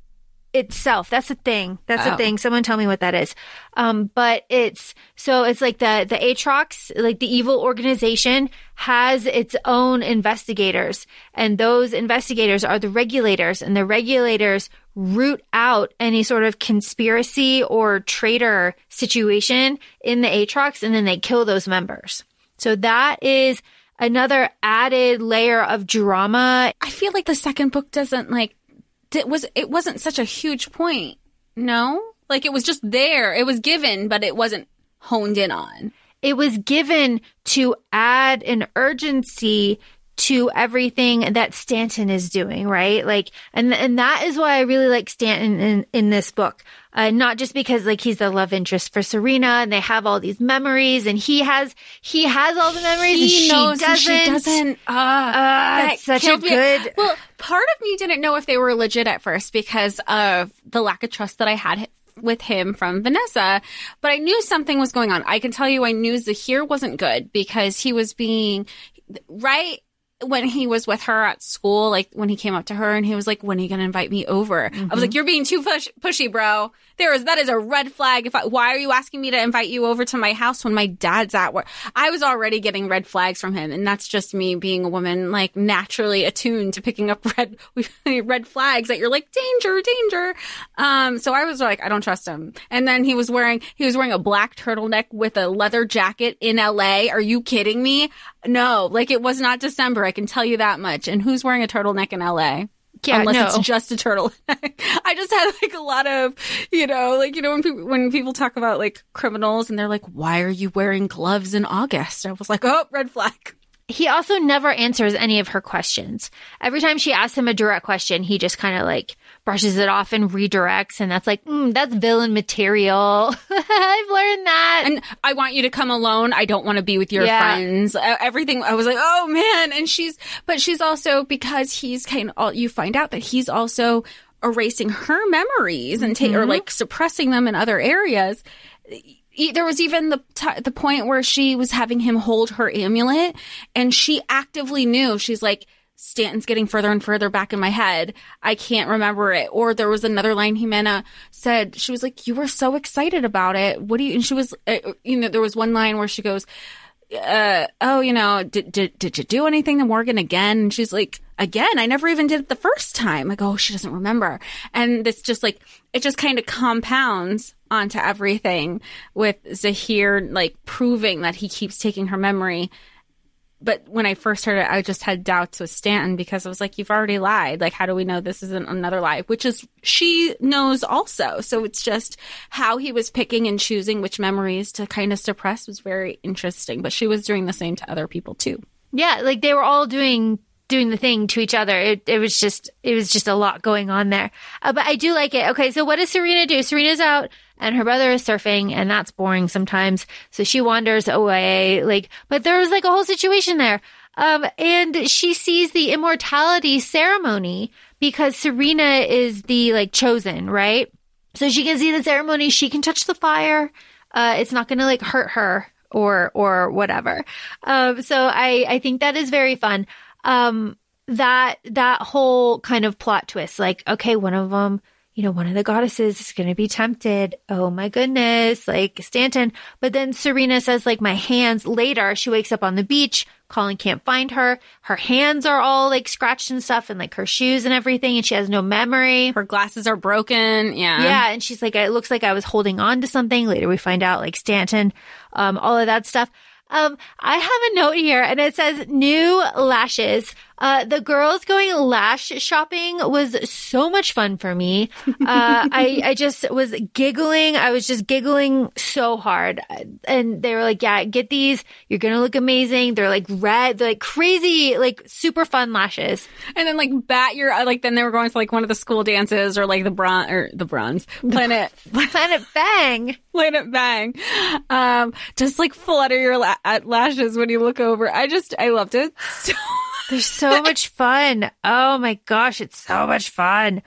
itself. That's a thing. That's a Oh. thing. Someone tell me what that is. Um, but it's so it's like the the Atrox, like the evil organization, has its own investigators, and those investigators are the regulators, and the regulators root out any sort of conspiracy or traitor situation in the Atrox, and then they kill those members. So that is another added layer of drama. I feel like the second book doesn't like it was it wasn't such a huge point. No, like it was just there. It was given, but it wasn't honed in on. It was given to add an urgency to everything that Stanton is doing, right? Like, and and that is why I really like Stanton in, in this book. Uh, not just because like he's the love interest for Serena, and they have all these memories, and he has he has all the memories, and she knows doesn't. and she doesn't. Uh, it's such a good. Well, part of me didn't know if they were legit at first because of the lack of trust that I had with him from Vanessa, but I knew something was going on. I can tell you, I knew Zahir wasn't good because he was being right when he was with her at school, like when he came up to her and he was like, "When are you going to invite me over?" I was mm-hmm. like, "You're being too push- pushy, bro. There is that is a red flag. If I, why are you asking me to invite you over to my house when my dad's at work?" I was already getting red flags from him, and that's just me being a woman, like naturally attuned to picking up red red flags that you're like danger, danger. Um, so I was like, I don't trust him. And then he was wearing he was wearing a black turtleneck with a leather jacket in L.A. Are you kidding me? No, like it was not December. I can tell you that much. And who's wearing a turtleneck in L.A.? Yeah, Unless no. it's just a turtleneck. I just had like a lot of, you know, like you know when people when people talk about like criminals and they're like, "Why are you wearing gloves in August?" I was like, "Oh, red flag." he also never answers any of her questions. Every time she asks him a direct question, he just kind of like brushes it off and redirects. And that's like, mm, that's villain material. I've learned that. And I want you to come alone. I don't want to be with your Yeah. friends. Everything. I was like, oh man. And she's, but she's also because he's kind of. You find out that he's also erasing her memories and ta- or like suppressing them in other areas. There was even the t- the point where she was having him hold her amulet, and she actively knew. She's like, Stanton's getting further and further back in my head. I can't remember it. Or there was another line Jimena said. She was like, "You were so excited about it. What do you?" And she was, uh, you know, there was one line where she goes, uh, "Oh, you know, did did did you do anything to Morgan again?" And she's like, "Again? I never even did it the first time." Like, oh, she doesn't remember. And it's just like it just kind of compounds onto everything with Zahir like proving that he keeps taking her memory but when I first heard it, I just had doubts with Stanton because I was like, you've already lied. Like, how do we know this isn't another lie? Which is, she knows also. So it's just how he was picking and choosing which memories to kind of suppress was very interesting. But she was doing the same to other people too. Yeah, like they were all doing doing the thing to each other. It, it was just it was just a lot going on there. Uh, but I do like it. Okay, so what does Serena do? Serena's out and her brother is surfing and that's boring sometimes. So she wanders away like but there was like a whole situation there. Um and she sees the immortality ceremony because Serena is the like chosen, right? So she can see the ceremony, she can touch the fire. Uh it's not going to like hurt her or or whatever. Um so I I think that is very fun um, that, that whole kind of plot twist, like, okay, one of them, you know, one of the goddesses is going to be tempted. Oh my goodness, like Stanton. But then Serena says, like, my hands later, she wakes up on the beach. Colin can't find her. Her hands are all like scratched and stuff and like her shoes and everything. And she has no memory. Her glasses are broken. Yeah. Yeah. And she's like, it looks like I was holding on to something. Later we find out like Stanton, um, all of that stuff. Um, I have a note here and it says new lashes. Uh, the girls going lash shopping was so much fun for me. Uh, I, I just was giggling. I was just giggling so hard. And they were like, yeah, get these. You're going to look amazing. They're like red. They're like crazy, like super fun lashes. And then like bat your, uh, like then they were going to like one of the school dances or like the bron or the bronze planet, planet bang, planet bang. Um, just like flutter your la- lashes when you look over. I just, I loved it. So they're so much fun. Oh my gosh, it's so much fun.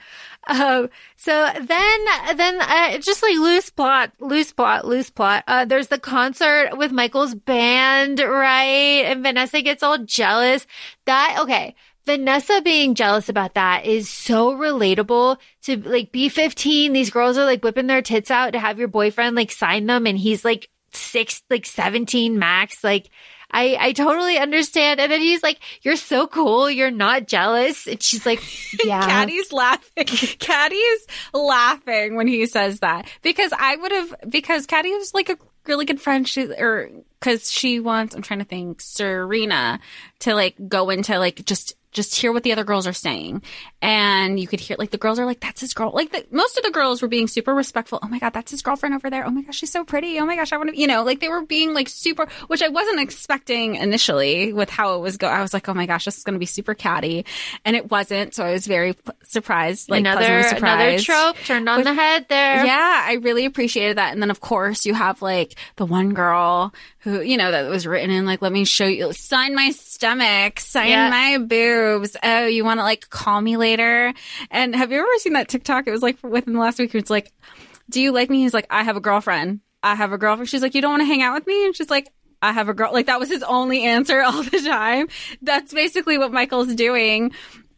Um, so then, then, uh, just like loose plot, loose plot, loose plot. Uh, there's the concert with Michael's band, right? And Vanessa gets all jealous. That, okay. Vanessa being jealous about that is so relatable to like be 15. These girls are like whipping their tits out to have your boyfriend like sign them and he's like six, like 17 max. Like, I, I totally understand. And then he's like, you're so cool. You're not jealous. And she's like, yeah. Catty's laughing. Catty's laughing when he says that because I would have, because Catty was like a really good friend. She, or cause she wants, I'm trying to think, Serena to like go into like just just hear what the other girls are saying. And you could hear, like, the girls are like, that's his girl. Like, the, most of the girls were being super respectful. Oh my God, that's his girlfriend over there. Oh my gosh, she's so pretty. Oh my gosh, I want to, you know, like, they were being like super, which I wasn't expecting initially with how it was go. I was like, oh my gosh, this is going to be super catty. And it wasn't. So I was very surprised. Like, another, surprised. another trope turned on the head there. Yeah, I really appreciated that. And then, of course, you have like the one girl who, you know, that was written in like, let me show you, sign my stomach, sign yeah. my boobs. Oh, you want to like call me later? And have you ever seen that TikTok? It was like within the last week. It's like, do you like me? He's like, I have a girlfriend. I have a girlfriend. She's like, you don't want to hang out with me? And she's like, I have a girl. Like that was his only answer all the time. That's basically what Michael's doing.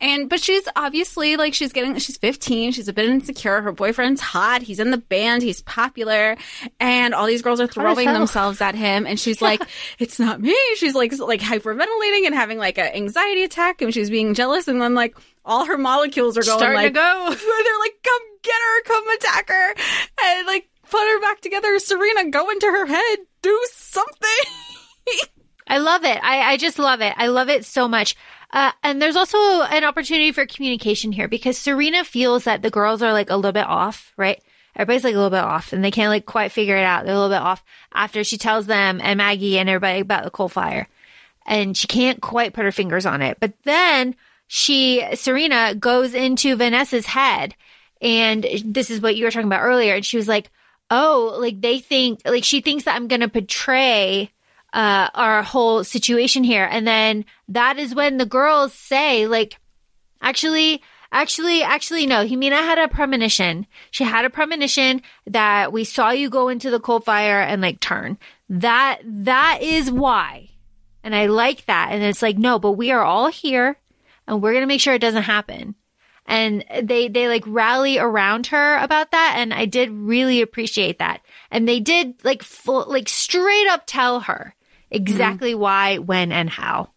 And but she's obviously like she's getting she's 15, she's a bit insecure. Her boyfriend's hot, he's in the band, he's popular, and all these girls are throwing themselves at him and she's like, It's not me. She's like like hyperventilating and having like an anxiety attack and she's being jealous and then like all her molecules are going Starting like to go. they're like, come get her, come attack her. And like put her back together. Serena, go into her head, do something. I love it. I, I just love it. I love it so much. Uh, and there's also an opportunity for communication here because Serena feels that the girls are like a little bit off, right? Everybody's like a little bit off and they can't like quite figure it out. They're a little bit off after she tells them and Maggie and everybody about the cold fire. And she can't quite put her fingers on it. But then she, Serena goes into Vanessa's head and this is what you were talking about earlier. And she was like, Oh, like they think, like she thinks that I'm going to betray uh, our whole situation here. And then that is when the girls say, like, actually, actually, actually, no, Jimena had a premonition. She had a premonition that we saw you go into the cold fire and like turn. That, that is why. And I like that. And it's like, no, but we are all here and we're going to make sure it doesn't happen. And they, they like rally around her about that. And I did really appreciate that. And they did like full, like straight up tell her exactly mm-hmm. why, when, and how.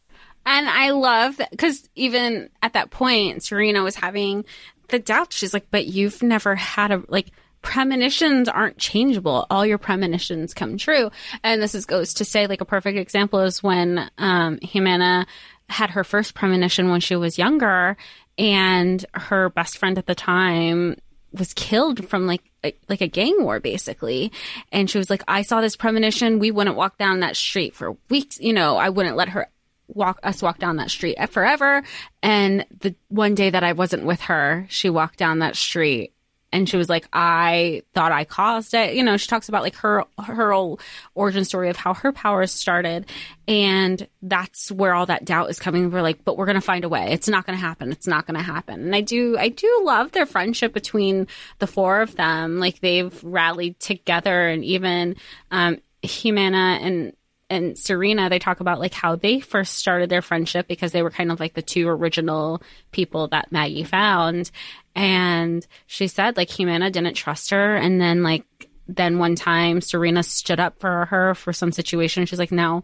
And I love that because even at that point, Serena was having the doubt. She's like, but you've never had a, like, premonitions aren't changeable. All your premonitions come true. And this is, goes to say, like, a perfect example is when, um, Jimena had her first premonition when she was younger and her best friend at the time was killed from like like a gang war basically. And she was like i saw this premonition. We wouldn't walk down that street for weeks. You know i wouldn't let her walk us walk down that street forever. And the one day that I wasn't with her, she walked down that street and she was like, I thought I caused it. You know, she talks about like her her whole origin story of how her powers started, and that's where all that doubt is coming. We're like, but we're gonna find a way. It's not gonna happen. It's not gonna happen. And I do, I do love their friendship between the four of them. Like they've rallied together, and even um, Jimena and and Serena, they talk about like how they first started their friendship because they were kind of like the two original people that Maggie found. And she said like Jimena didn't trust her. And then like, then one time Serena stood up for her for some situation. She's like, no,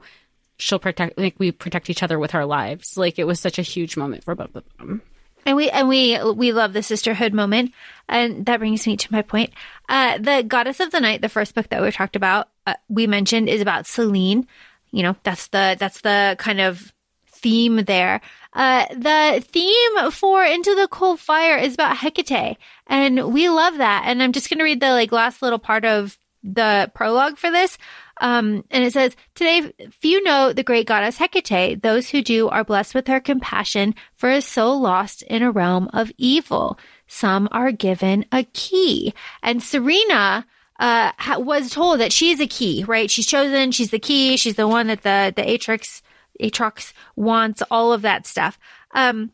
she'll protect, like we protect each other with our lives. Like it was such a huge moment for both of them. And we and we we love the sisterhood moment, and that brings me to my point. Uh, the Goddess of the Night, the first book that we talked about, uh, we mentioned is about Selene. You know, that's the that's the kind of theme there. Uh, the theme for Into the Cold Fire is about Hecate, and we love that. And I'm just going to read the like last little part of the prologue for this. Um, and it says, Today, few know the great goddess Hecate. Those who do are blessed with her compassion for a soul lost in a realm of evil. Some are given a key. And Serena, uh, was told that she's a key, right? She's chosen. She's the key. She's the one that the, the Atrix, Atrox wants, all of that stuff. Um,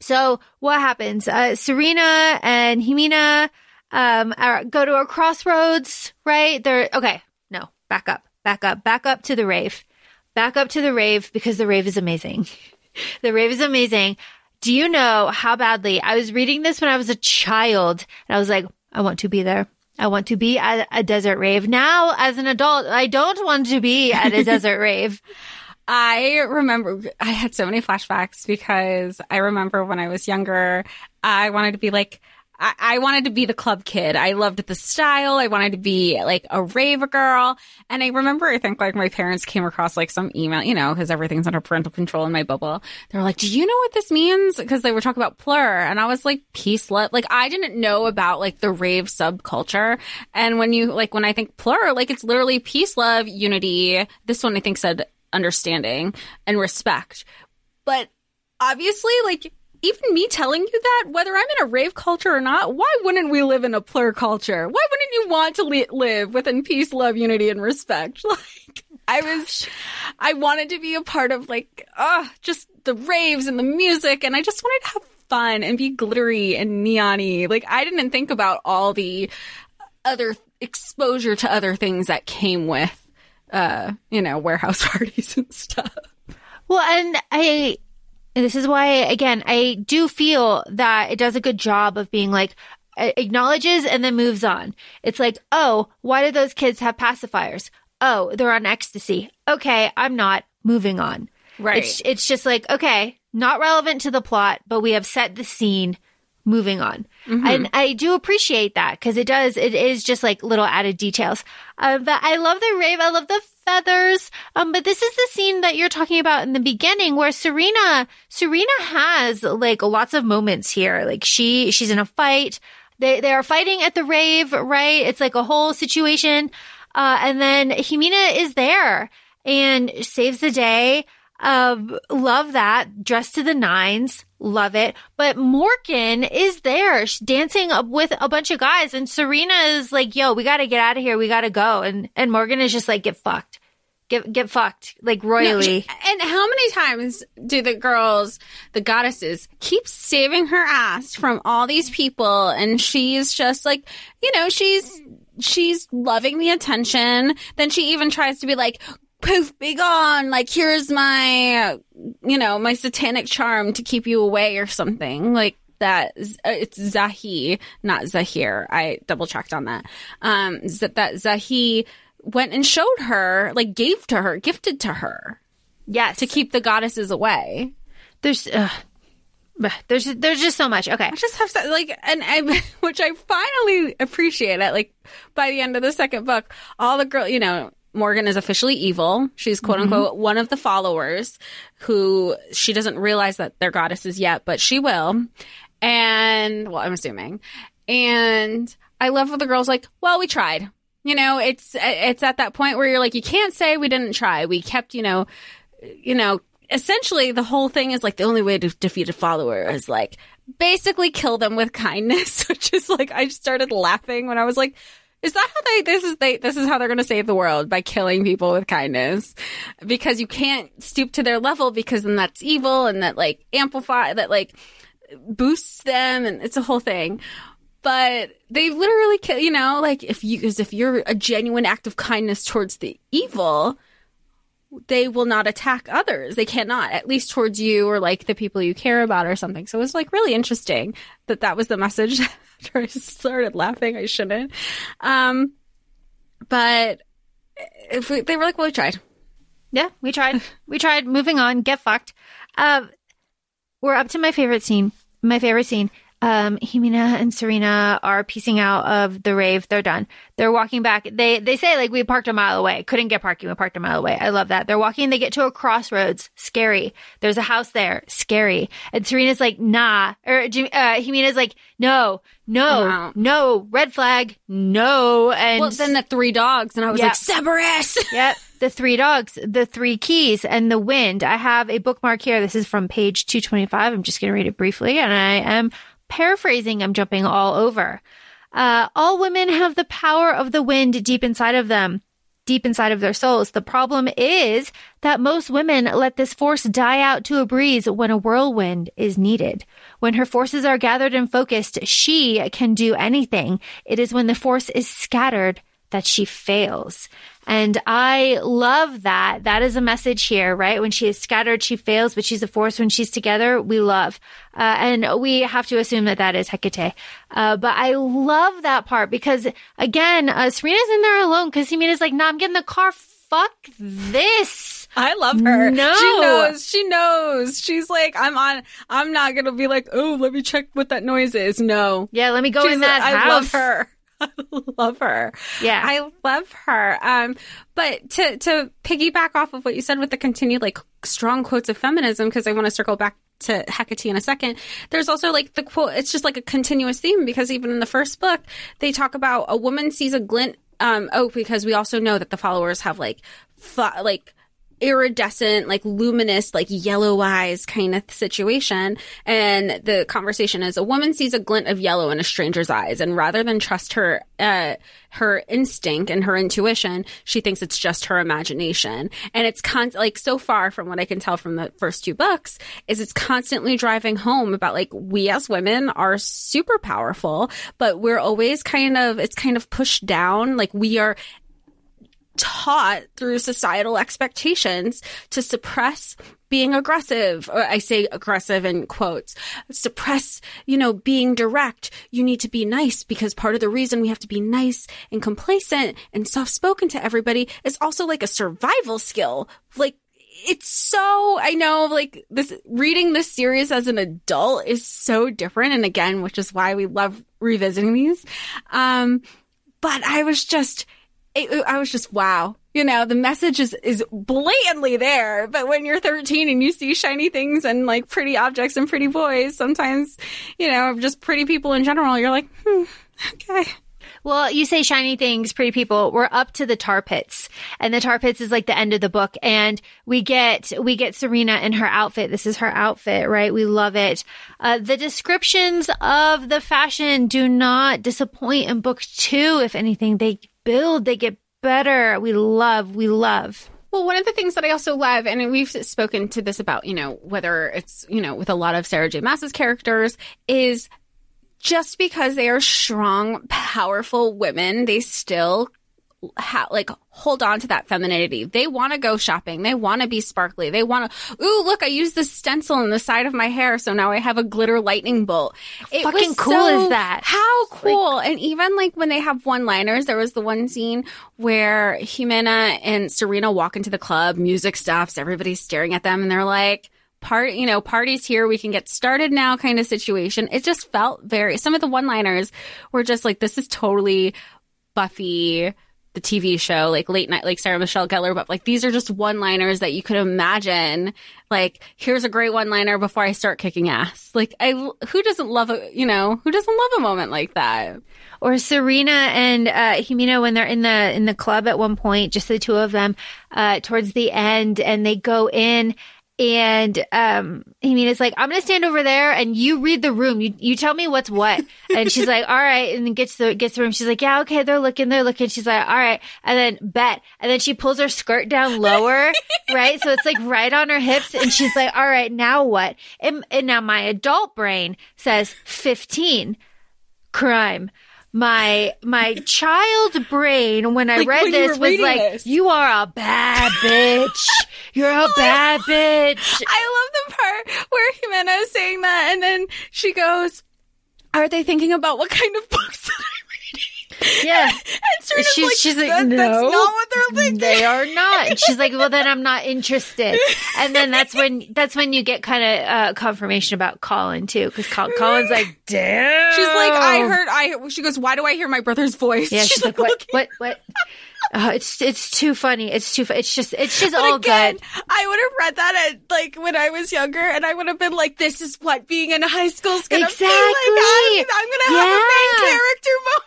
so what happens? Uh, Serena and Jimena, um, are, go to a crossroads, right? They're, okay, no, back up, back up, back up to the rave. Back up to the rave because the rave is amazing. the rave is amazing. Do you know how badly I was reading this when I was a child and I was like, I want to be there. I want to be at a desert rave. Now, as an adult, I don't want to be at a desert rave. I remember I had so many flashbacks because I remember when I was younger, I wanted to be like, I, wanted to be the club kid. I loved the style. I wanted to be like a rave girl. And I remember, I think like my parents came across like some email, you know, because everything's under parental control in my bubble. They were like, do you know what this means? Because they were talking about plur. And I was like, peace, love. Like I didn't know about like the rave subculture. And when you, like, when I think plur, like it's literally peace, love, unity. This one I think said understanding and respect. But obviously, like, even me telling you that, whether I'm in a rave culture or not, why wouldn't we live in a plur culture? Why wouldn't you want to li- live within peace, love, unity, and respect? Like, I was, I wanted to be a part of like, ah, uh, just the raves and the music, and I just wanted to have fun and be glittery and neony. Like, I didn't think about all the other exposure to other things that came with uh, you know, warehouse parties and stuff. Well, and I, this is why, again, I do feel that it does a good job of being like, acknowledges and then moves on. It's like, oh, why do those kids have pacifiers? Oh, they're on ecstasy. Okay, I'm not moving on. Right. It's, it's just like, okay, not relevant to the plot, but we have set the scene moving on. Mm-hmm. And I do appreciate that because it does, it is just like little added details. Uh, but I love the rave. I love the feathers. Um, but this is the scene that you're talking about in the beginning where Serena, Serena has like lots of moments here. Like she, she's in a fight. They, they are fighting at the rave, right? It's like a whole situation. Uh, and then Jimena is there and saves the day. Uh, love that. Dressed to the nines. Love it. But Morgan is there dancing with a bunch of guys and Serena is like, yo, we got to get out of here. We got to go. And, and Morgan is just like, get fucked. Get, get fucked like royally. No, and how many times do the girls, the goddesses, keep saving her ass from all these people? And she's just like, you know, she's she's loving the attention. Then she even tries to be like, poof, be gone. Like, here's my, you know, my satanic charm to keep you away or something. Like, that uh, it's Zahi, not Zahir. I double checked on that. Um, that that Zahi went and showed her, like gave to her, gifted to her. Yes, to keep the goddesses away. There's, uh, there's, there's just so much. Okay, I just have to, like, and I, which I finally appreciate it. Like by the end of the second book, all the girl, you know, Morgan is officially evil. She's quote mm-hmm. unquote one of the followers who she doesn't realize that they're goddesses yet, but she will. And well, I'm assuming. And I love what the girl's like, well, we tried. You know, it's it's at that point where you're like, you can't say we didn't try. We kept, you know, you know, essentially the whole thing is like the only way to defeat a follower is like basically kill them with kindness, which is like I just started laughing when I was like, is that how they this is they this is how they're going to save the world by killing people with kindness because you can't stoop to their level because then that's evil and that like amplify that like boosts them and it's a whole thing but they literally kill you know like if you as if you're a genuine act of kindness towards the evil they will not attack others. They cannot, at least towards you or like the people you care about or something. So it was like really interesting that that was the message. After I started laughing, I shouldn't. Um, but if we, they were like, well, we tried. Yeah, we tried. we tried. Moving on. Get fucked. Uh, we're up to my favorite scene. My favorite scene um, Jimena and Serena are piecing out of the rave. They're done. They're walking back. They they say like we parked a mile away. Couldn't get parking. We parked a mile away. I love that. They're walking. They get to a crossroads. Scary. There's a house there. Scary. And Serena's like nah. Or uh, Jimena's like no, no, Wow. no. Red flag. No. And Well, then the three dogs, and I was Yeah. like, Cerberus! Yep. The three dogs, the three keys, and the wind. I have a bookmark here. This is from page 225. I'm just going to read it briefly, and I am paraphrasing. I'm jumping all over. Uh, all women have the power of the wind deep inside of them, deep inside of their souls. The problem is that most women let this force die out to a breeze when a whirlwind is needed. When her forces are gathered and focused, she can do anything. It is when the force is scattered that she fails. And I love that. That is a message here, right? When she is scattered, she fails, but she's a force. When she's together, we love. Uh, and we have to assume that that is Hecate. Uh, but I love that part because again, uh, Serena's in there alone because Jimena's like, nah, I'm getting the car. Fuck this. I love her. No. She knows. She knows. She's like, I'm on, I'm not going to be like, oh, let me check what that noise is. No. Yeah, let me go She's in that I house. love her. I love her. Yeah. I love her. Um, but to to piggyback off of what you said with the continued like strong quotes of feminism, because I want to circle back to Hecate in a second. There's also like the quote. It's just like a continuous theme because even in the first book, they talk about a woman sees a glint. Um, oh, because we also know that the followers have like, like iridescent, like luminous, like yellow eyes kind of situation. And the conversation is a woman sees a glint of yellow in a stranger's eyes. And rather than trust her, uh, her instinct and her intuition, she thinks it's just her imagination. And it's con- like so far from what I can tell from the first two books is it's constantly driving home about like we as women are super powerful, but we're always kind of, it's kind of pushed down. Like we are taught through societal expectations to suppress being aggressive or i say aggressive in quotes suppress you know being direct. You need to be nice because part of the reason we have to be nice and complacent and soft spoken to everybody is also like a survival skill. Like it's so I know like this reading this series as an adult is so different. And again which is why we love revisiting these. Um but I was just it, I was just wow. You know, the message is is blatantly there, but when you're 13 and you see shiny things and like pretty objects and pretty boys, sometimes, you know, just pretty people in general, you're like, hmm, okay. Well, you say shiny things, pretty people. We're up to the tar pits, and the tar pits is like the end of the book, and we get we get Serena in her outfit. This is her outfit, right? We love it. Uh, the descriptions of the fashion do not disappoint in book two. If anything, they build, they get better. We love, we love. Well, one of the things that I also love, and we've spoken to this about, you know, whether it's, you know, with a lot of Sarah J. Maas's characters, is just because they are strong, powerful women, they still ha- like hold on to that femininity. They want to go shopping. They want to be sparkly. They want to, ooh, look, I used this stencil on the side of my hair, so now I have a glitter lightning bolt. It fucking was cool so- is that? How cool. and even like when they have one liners, there was the one scene where Jimena and Serena walk into the club, music stops, everybody's staring at them, and they're like, part you know parties here we can get started now kind of situation it just felt very some of the one liners were just like this is totally buffy the tv show like late night like sarah michelle gellar but like these are just one liners that you could imagine like here's a great one liner before i start kicking ass. Like i who doesn't love a you know who doesn't love a moment like that? Or Serena and uh, Jimena when they're in the in the club at one point, just the two of them, uh, towards the end, and they go in And um, Jimena's like, I'm gonna stand over there and you read the room. You you tell me what's what. And she's like, all right. And then gets the gets the room. She's like, yeah, okay, they're looking, they're looking. She's like, all right. And then bet. And then she pulls her skirt down lower, right? So it's like right on her hips. And she's like, all right, now what? And, and now my adult brain says 15 crime. My my child brain when I Like, read when this was like, this. "You are a bad bitch. You're a bad bitch." I love the part where Jimena is saying that, and then she goes, "Are they thinking about what kind of books that I'm reading?" Yeah, And she's like, she's like, "That- "No, that's not what they're thinking." They are not." And she's like, "Well, then I'm not interested." And then that's when that's when you get kind of uh, confirmation about Colin too, because Colin's like, "Damn." She's like, "I heard." I she goes, "Why do I hear my brother's voice?" Yeah, she's, like, "What? looking- What? What?" Oh, it's it's too funny. It's too. fu- It's just it's just But all again, good. I would have read that at like when I was younger, and I would have been like, "This is what being in high school is gonna Exactly. be like." I'm, I'm gonna have a main character moment.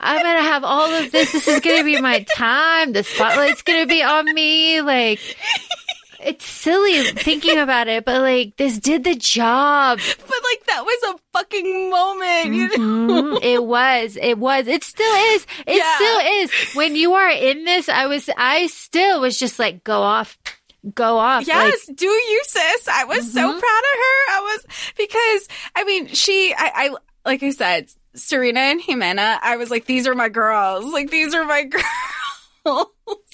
I'm gonna have all of this. This is gonna be my time. The spotlight's gonna be on me. Like, it's silly thinking about it, but like, this did the job. But like that was a fucking moment, you know. Mhm. It was. It was. It still is. It Yeah. still is. When you are in this, I was. I still was just like, go off, go off. Like, Yes, do you, sis? I was so proud of her. I was because I mean, she, I, I, like I said, Serena and Jimena. I was like, these are my girls. Like these are my girls.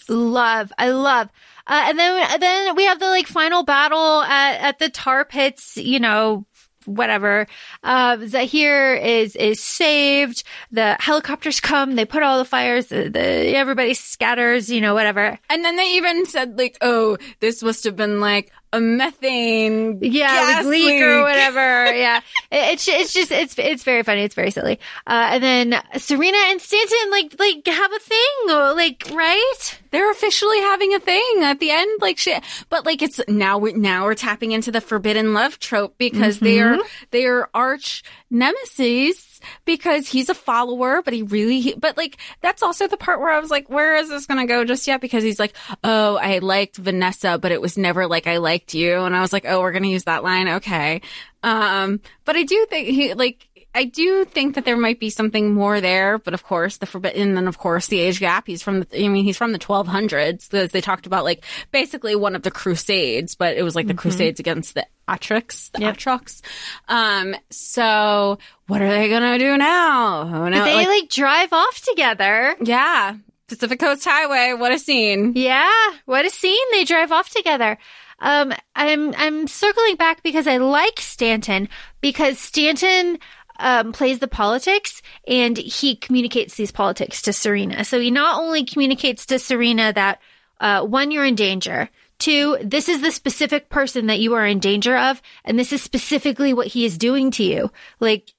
love. I love. Uh, and then then we have the like final battle at at the tar pits. You know. Whatever. Uh, Zahir is is saved. The helicopters come. They put all the fires. The, the everybody scatters. You know, whatever. And then they even said like, oh, this must have been like a methane. Yeah, gas like leak or whatever. yeah, It- it's it's just it's it's very funny. It's very silly. Uh, and then Serena and Stanton like like have a thing, like right? They're officially having a thing at the end, like shit. But like it's now we now we're tapping into the forbidden love trope because they are they are arch nemesis because he's a follower, but he really he, but like that's also the part where I was like, where is this gonna go just yet? Because he's like, oh, I liked Vanessa, but it was never like I liked you, and I was like, oh, we're gonna use that line, okay. Um, but I do think he like. I do think that there might be something more there, but of course the forbidden, and of course the age gap. He's from the, I mean, he's from the 1200s. They- They talked about like basically one of the crusades, but it was like the crusades against the Atrox, the Yep. Atrox. Um, so what are they gonna do now? Who knows? they Like, like drive off together. yeah, Pacific Coast Highway. What a scene! Yeah, what a scene! They drive off together. Um, I'm I'm circling back because I like Stanton because Stanton um, plays the politics and he communicates these politics to Serena. So he not only communicates to Serena that uh, one, you're in danger. Two, this is the specific person that you are in danger of, and this is specifically what he is doing to you. Like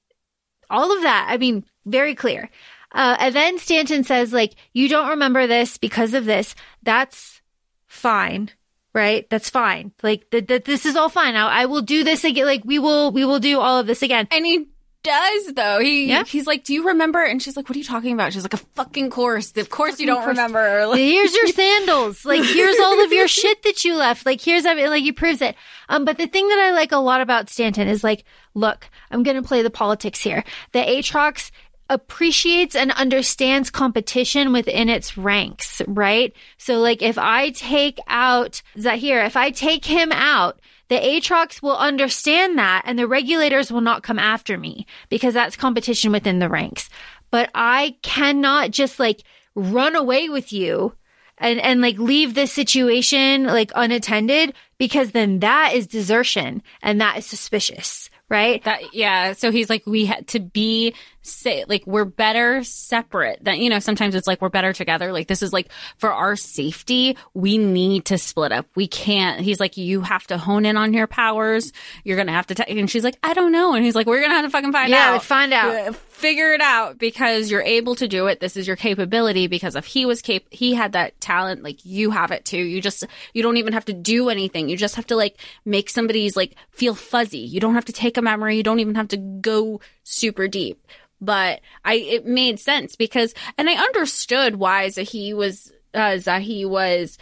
all of that. I mean, very clear. Uh, and then Stanton says, like, you don't remember this because of this. That's fine, right? That's fine. Like, that th- this is all fine. I, I will do this again. Like, we will, we will do all of this again. And he does though. He Yeah. he's like, "Do you remember?" And she's like, "What are you talking about?" She's like, "A fucking course. Of course you don't course. remember." Like, Here's your sandals. Like, here's all of your shit that you left. Like, here's everything. Like, he proves it. Um, but the thing that I like a lot about Stanton is like, look, I'm going to play the politics here. The Atrox appreciates and understands competition within its ranks, right? So, like, if I take out Zahir, if I take him out, the Atrox will understand that and the regulators will not come after me because that's competition within the ranks. But I cannot just like run away with you and, and like leave this situation like unattended because then that is desertion and that is suspicious, right? That yeah, so he's like we had to be say like we're better separate. That you know sometimes it's like we're better together. Like this is like for our safety, we need to split up. We can't. He's like you have to hone in on your powers. You're gonna have to. T-. And she's like I don't know. And he's like we're gonna have to fucking find out. Yeah, out. find out. Uh, Figure it out because you're able to do it. This is your capability because if he was cap, he had that talent. Like you have it too. You just you don't even have to do anything. You just have to like make somebody's like feel fuzzy. You don't have to take a memory. You don't even have to go super deep. But I it made sense because and I understood why Zahi was uh, Zahi was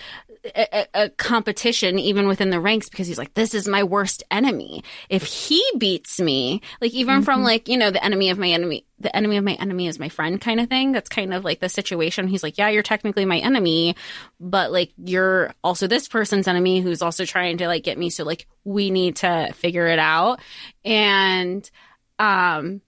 a, a- a competition even within the ranks because he's like, this is my worst enemy. If he beats me, like even from like, you know, the enemy of my enemy, the enemy of my enemy is my friend kind of thing. That's kind of like the situation. He's like, yeah, you're technically my enemy, but like you're also this person's enemy who's also trying to like get me. So like we need to figure it out. And, um,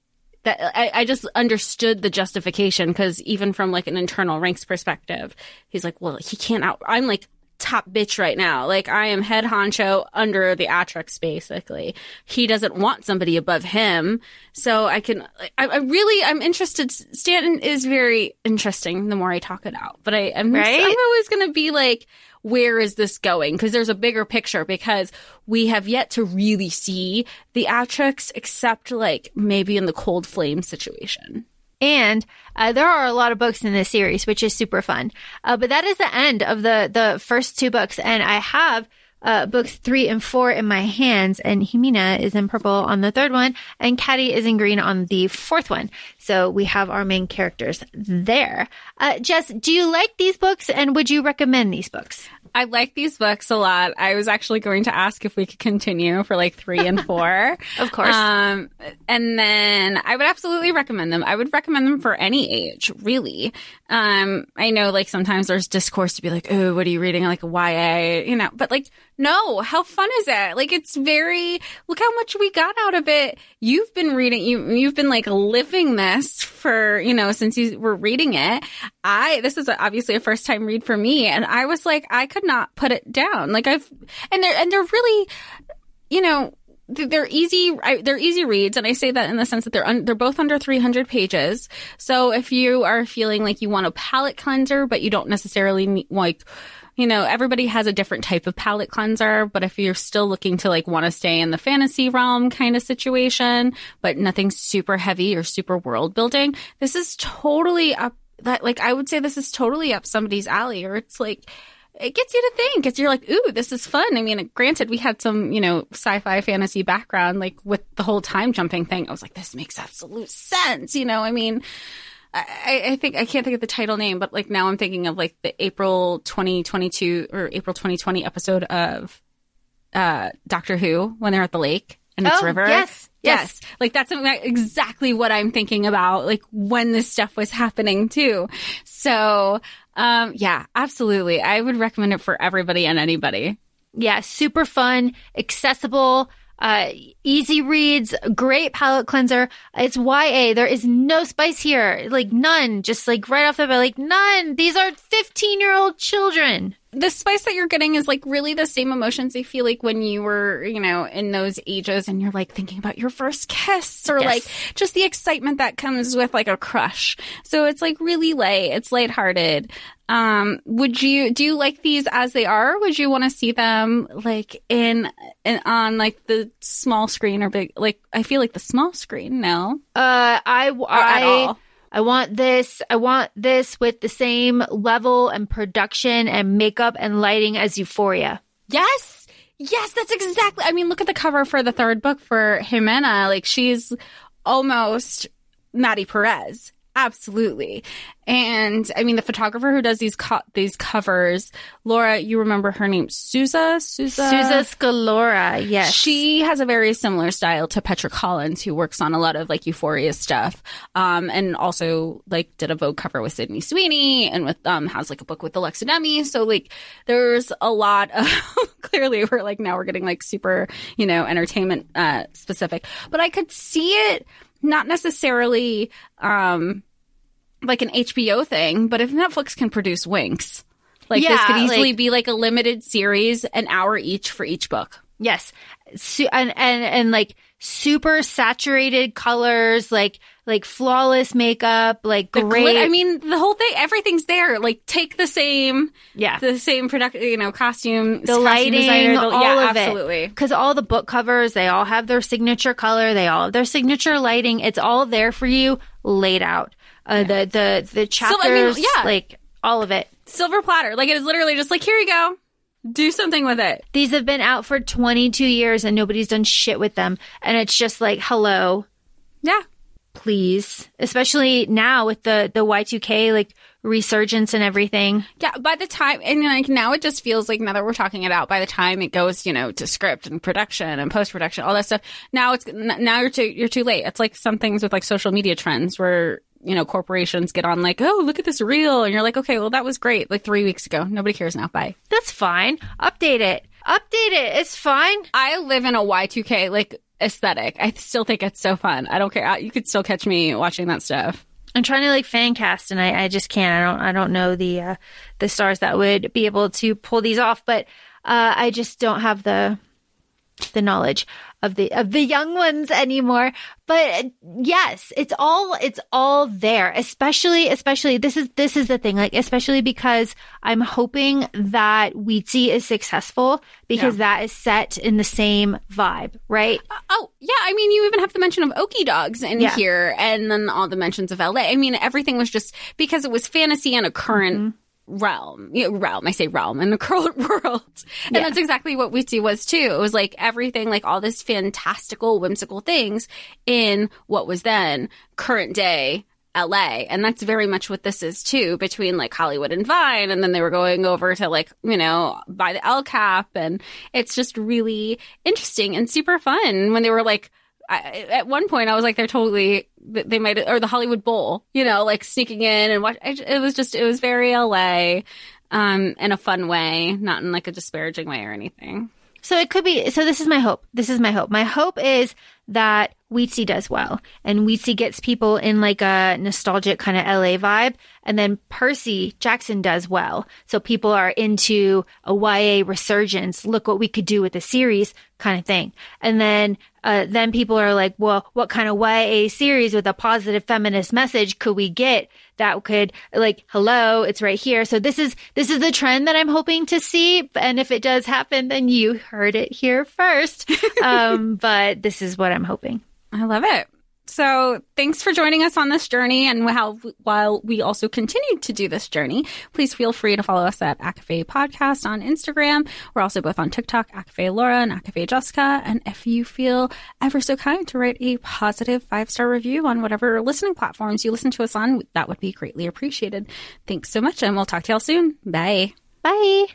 that I, I just understood the justification because even from like an internal ranks perspective, he's like, well, he can't out. I'm like top bitch right now. Like I am head honcho under the Atrix basically. He doesn't want somebody above him. So I can, I, I really, I'm interested. Stanton is very interesting the more I talk it out, but I, I'm, Right? I'm always going to be like, where is this going? Because there's a bigger picture because we have yet to really see the Atrix except like maybe in the cold flame situation. And uh, there are a lot of books in this series, which is super fun. Uh, but that is the end of the the first two books, and I have uh, books three and four in my hands, and Jimena is in purple on the third one, and Catty is in green on the fourth one. So we have our main characters there. Uh, Jess, do you like these books, and would you recommend these books? I like these books a lot. I was actually going to ask if we could continue for like three and four. Of course. Um, and then I would absolutely recommend them. I would recommend them for any age, really. Um, I know like sometimes there's discourse to be like, oh, what are you reading? Like a YA, you know, but like, no, how fun is it? Like it's very, look how much we got out of it. You've been reading, you, you've been like living this for, you know, since you were reading it. I, this is obviously a first time read for me. And I was like, I could not put it down. Like I've, and they're, and they're really, you know, they're easy. They're easy reads, and I say that in the sense that they're un, they're both under 300 pages. So if you are feeling like you want a palate cleanser, but you don't necessarily need, like, you know, everybody has a different type of palate cleanser. But if you're still looking to like want to stay in the fantasy realm kind of situation, but nothing super heavy or super world building, this is totally up. That like I would say this is totally up somebody's alley, or it's like it gets you to think. It's you're like, ooh, this is fun. I mean, granted, we had some, you know, sci-fi fantasy background, like with the whole time jumping thing. I was like, this makes absolute sense. You know, I mean, I, I think I can't think of the title name, but like now I'm thinking of like the April 2022 or April 2020 episode of uh Doctor Who when they're at the lake and it's Oh, river. yes, Yes. Like that's exactly what I'm thinking about, like when this stuff was happening too. So, um, yeah, absolutely. I would recommend it for everybody and anybody. Yeah, super fun, accessible, uh, easy reads, great palate cleanser. It's YA. There is no spice here. Like none. Just like right off the bat, like none. These are 15 year old children. The spice that you're getting is like really the same emotions I feel like when you were, you know, in those ages and you're like thinking about your first kiss or Yes. like just the excitement that comes with like a crush. So it's like really light. It's lighthearted. Um, would you, do you like these as they are? Would you want to see them like in, in, on like the small screen or big, like I feel like the small screen, no? Uh, I, at I, all? I want this. I want this with the same level and production and makeup and lighting as Euphoria. Yes. Yes, that's exactly. I mean, look at the cover for the third book for Jimena. Like she's almost Maddy Perez. Absolutely. And I mean, the photographer who does these co- these covers, Laura, you remember her name, Suza? Suza? Suza Scalora. Yes. She has a very similar style to Petra Collins, who works on a lot of like Euphoria stuff, um, and also like did a Vogue cover with Sydney Sweeney, and with um has like a book with Alexa Demie. So like there's a lot of clearly we're like now we're getting like super you know entertainment uh specific, but I could see it not necessarily um like an HBO thing, but if Netflix can produce Winx, Like this could easily like- be like a limited series, an hour each for each book. Yes. Su- and, and, and like super saturated colors, like, like flawless makeup, like The great. glit- I mean, the whole thing, everything's there. Like, take the same, yeah. the same product, you know, costume, the costume lighting, designer, the- all yeah, of absolutely. it. Because all the book covers, they all have their signature color, they all have their signature lighting. It's all there for you, laid out. Uh, The the the chapters, I mean, yeah. like all of it. Silver platter, like it is literally just like, here you go, do something with it. These have been out for 22 years and nobody's done shit with them. And it's just like, hello, Yeah, please. Especially now with the the Y2K like resurgence and everything. Yeah, by the time and like now it just feels like now that we're talking it out, by the time it goes, you know, to script and production and post production, all that stuff, now it's now you're too you're too late. It's like some things with like social media trends where you know corporations get on like, oh, look at this reel, and you're like, okay, well that was great like three weeks ago. Nobody cares now. Bye. That's fine. Update it. Update it. It's fine. I live in a Y2K like aesthetic. I still think it's so fun. I don't care. I- You could still catch me watching that stuff. I'm trying to like fan cast and I, I just can't. I don't I don't know the uh, the stars that would be able to pull these off, but uh, I just don't have the the knowledge of the of the young ones anymore. But uh, yes, it's all it's all there. Especially especially this is this is the thing. Like especially because I'm hoping that Weetzie is successful because that is set in the same vibe, right? Oh, yeah. I mean, you even have the mention of Oki dogs in Yeah. here, and then all the mentions of LA. I mean, everything was just because it was fantasy and a current realm. You know, realm. I say realm in the current world. And Yeah. that's exactly what Weetzie was too. It was like everything, like all this fantastical, whimsical things in what was then current day LA. And that's very much what this is too, between like Hollywood and Vine. And then they were going over to like, you know, by the El Cap. And it's just really interesting and super fun when they were like, I, at one point I was like, they're totally, they might, or the Hollywood Bowl, you know, like sneaking in and watch. I, it was just, it was very LA, um, in a fun way, not in like a disparaging way or anything. So it could be. So this is my hope. This is my hope. My hope is that Weetzie does well, and Weetzie gets people in like a nostalgic kind of LA vibe, and then Percy Jackson does well, so people are into a YA resurgence. Look what we could do with the series, kind of thing. And then, uh, then people are like, well, what kind of YA series with a positive feminist message could we get? that could like hello it's right here so this is this is the trend that i'm hoping to see and if it does happen then you heard it here first um but this is what i'm hoping I love it. So thanks for joining us on this journey. And how, while we also continue to do this journey, please feel free to follow us at ACOFAE Podcast on Instagram. We're also both on TikTok, ACOFAE Laura and ACOFAE Jessica. And if you feel ever so kind to write a positive five star review on whatever listening platforms you listen to us on, that would be greatly appreciated. Thanks so much. And we'll talk to y'all soon. Bye. bye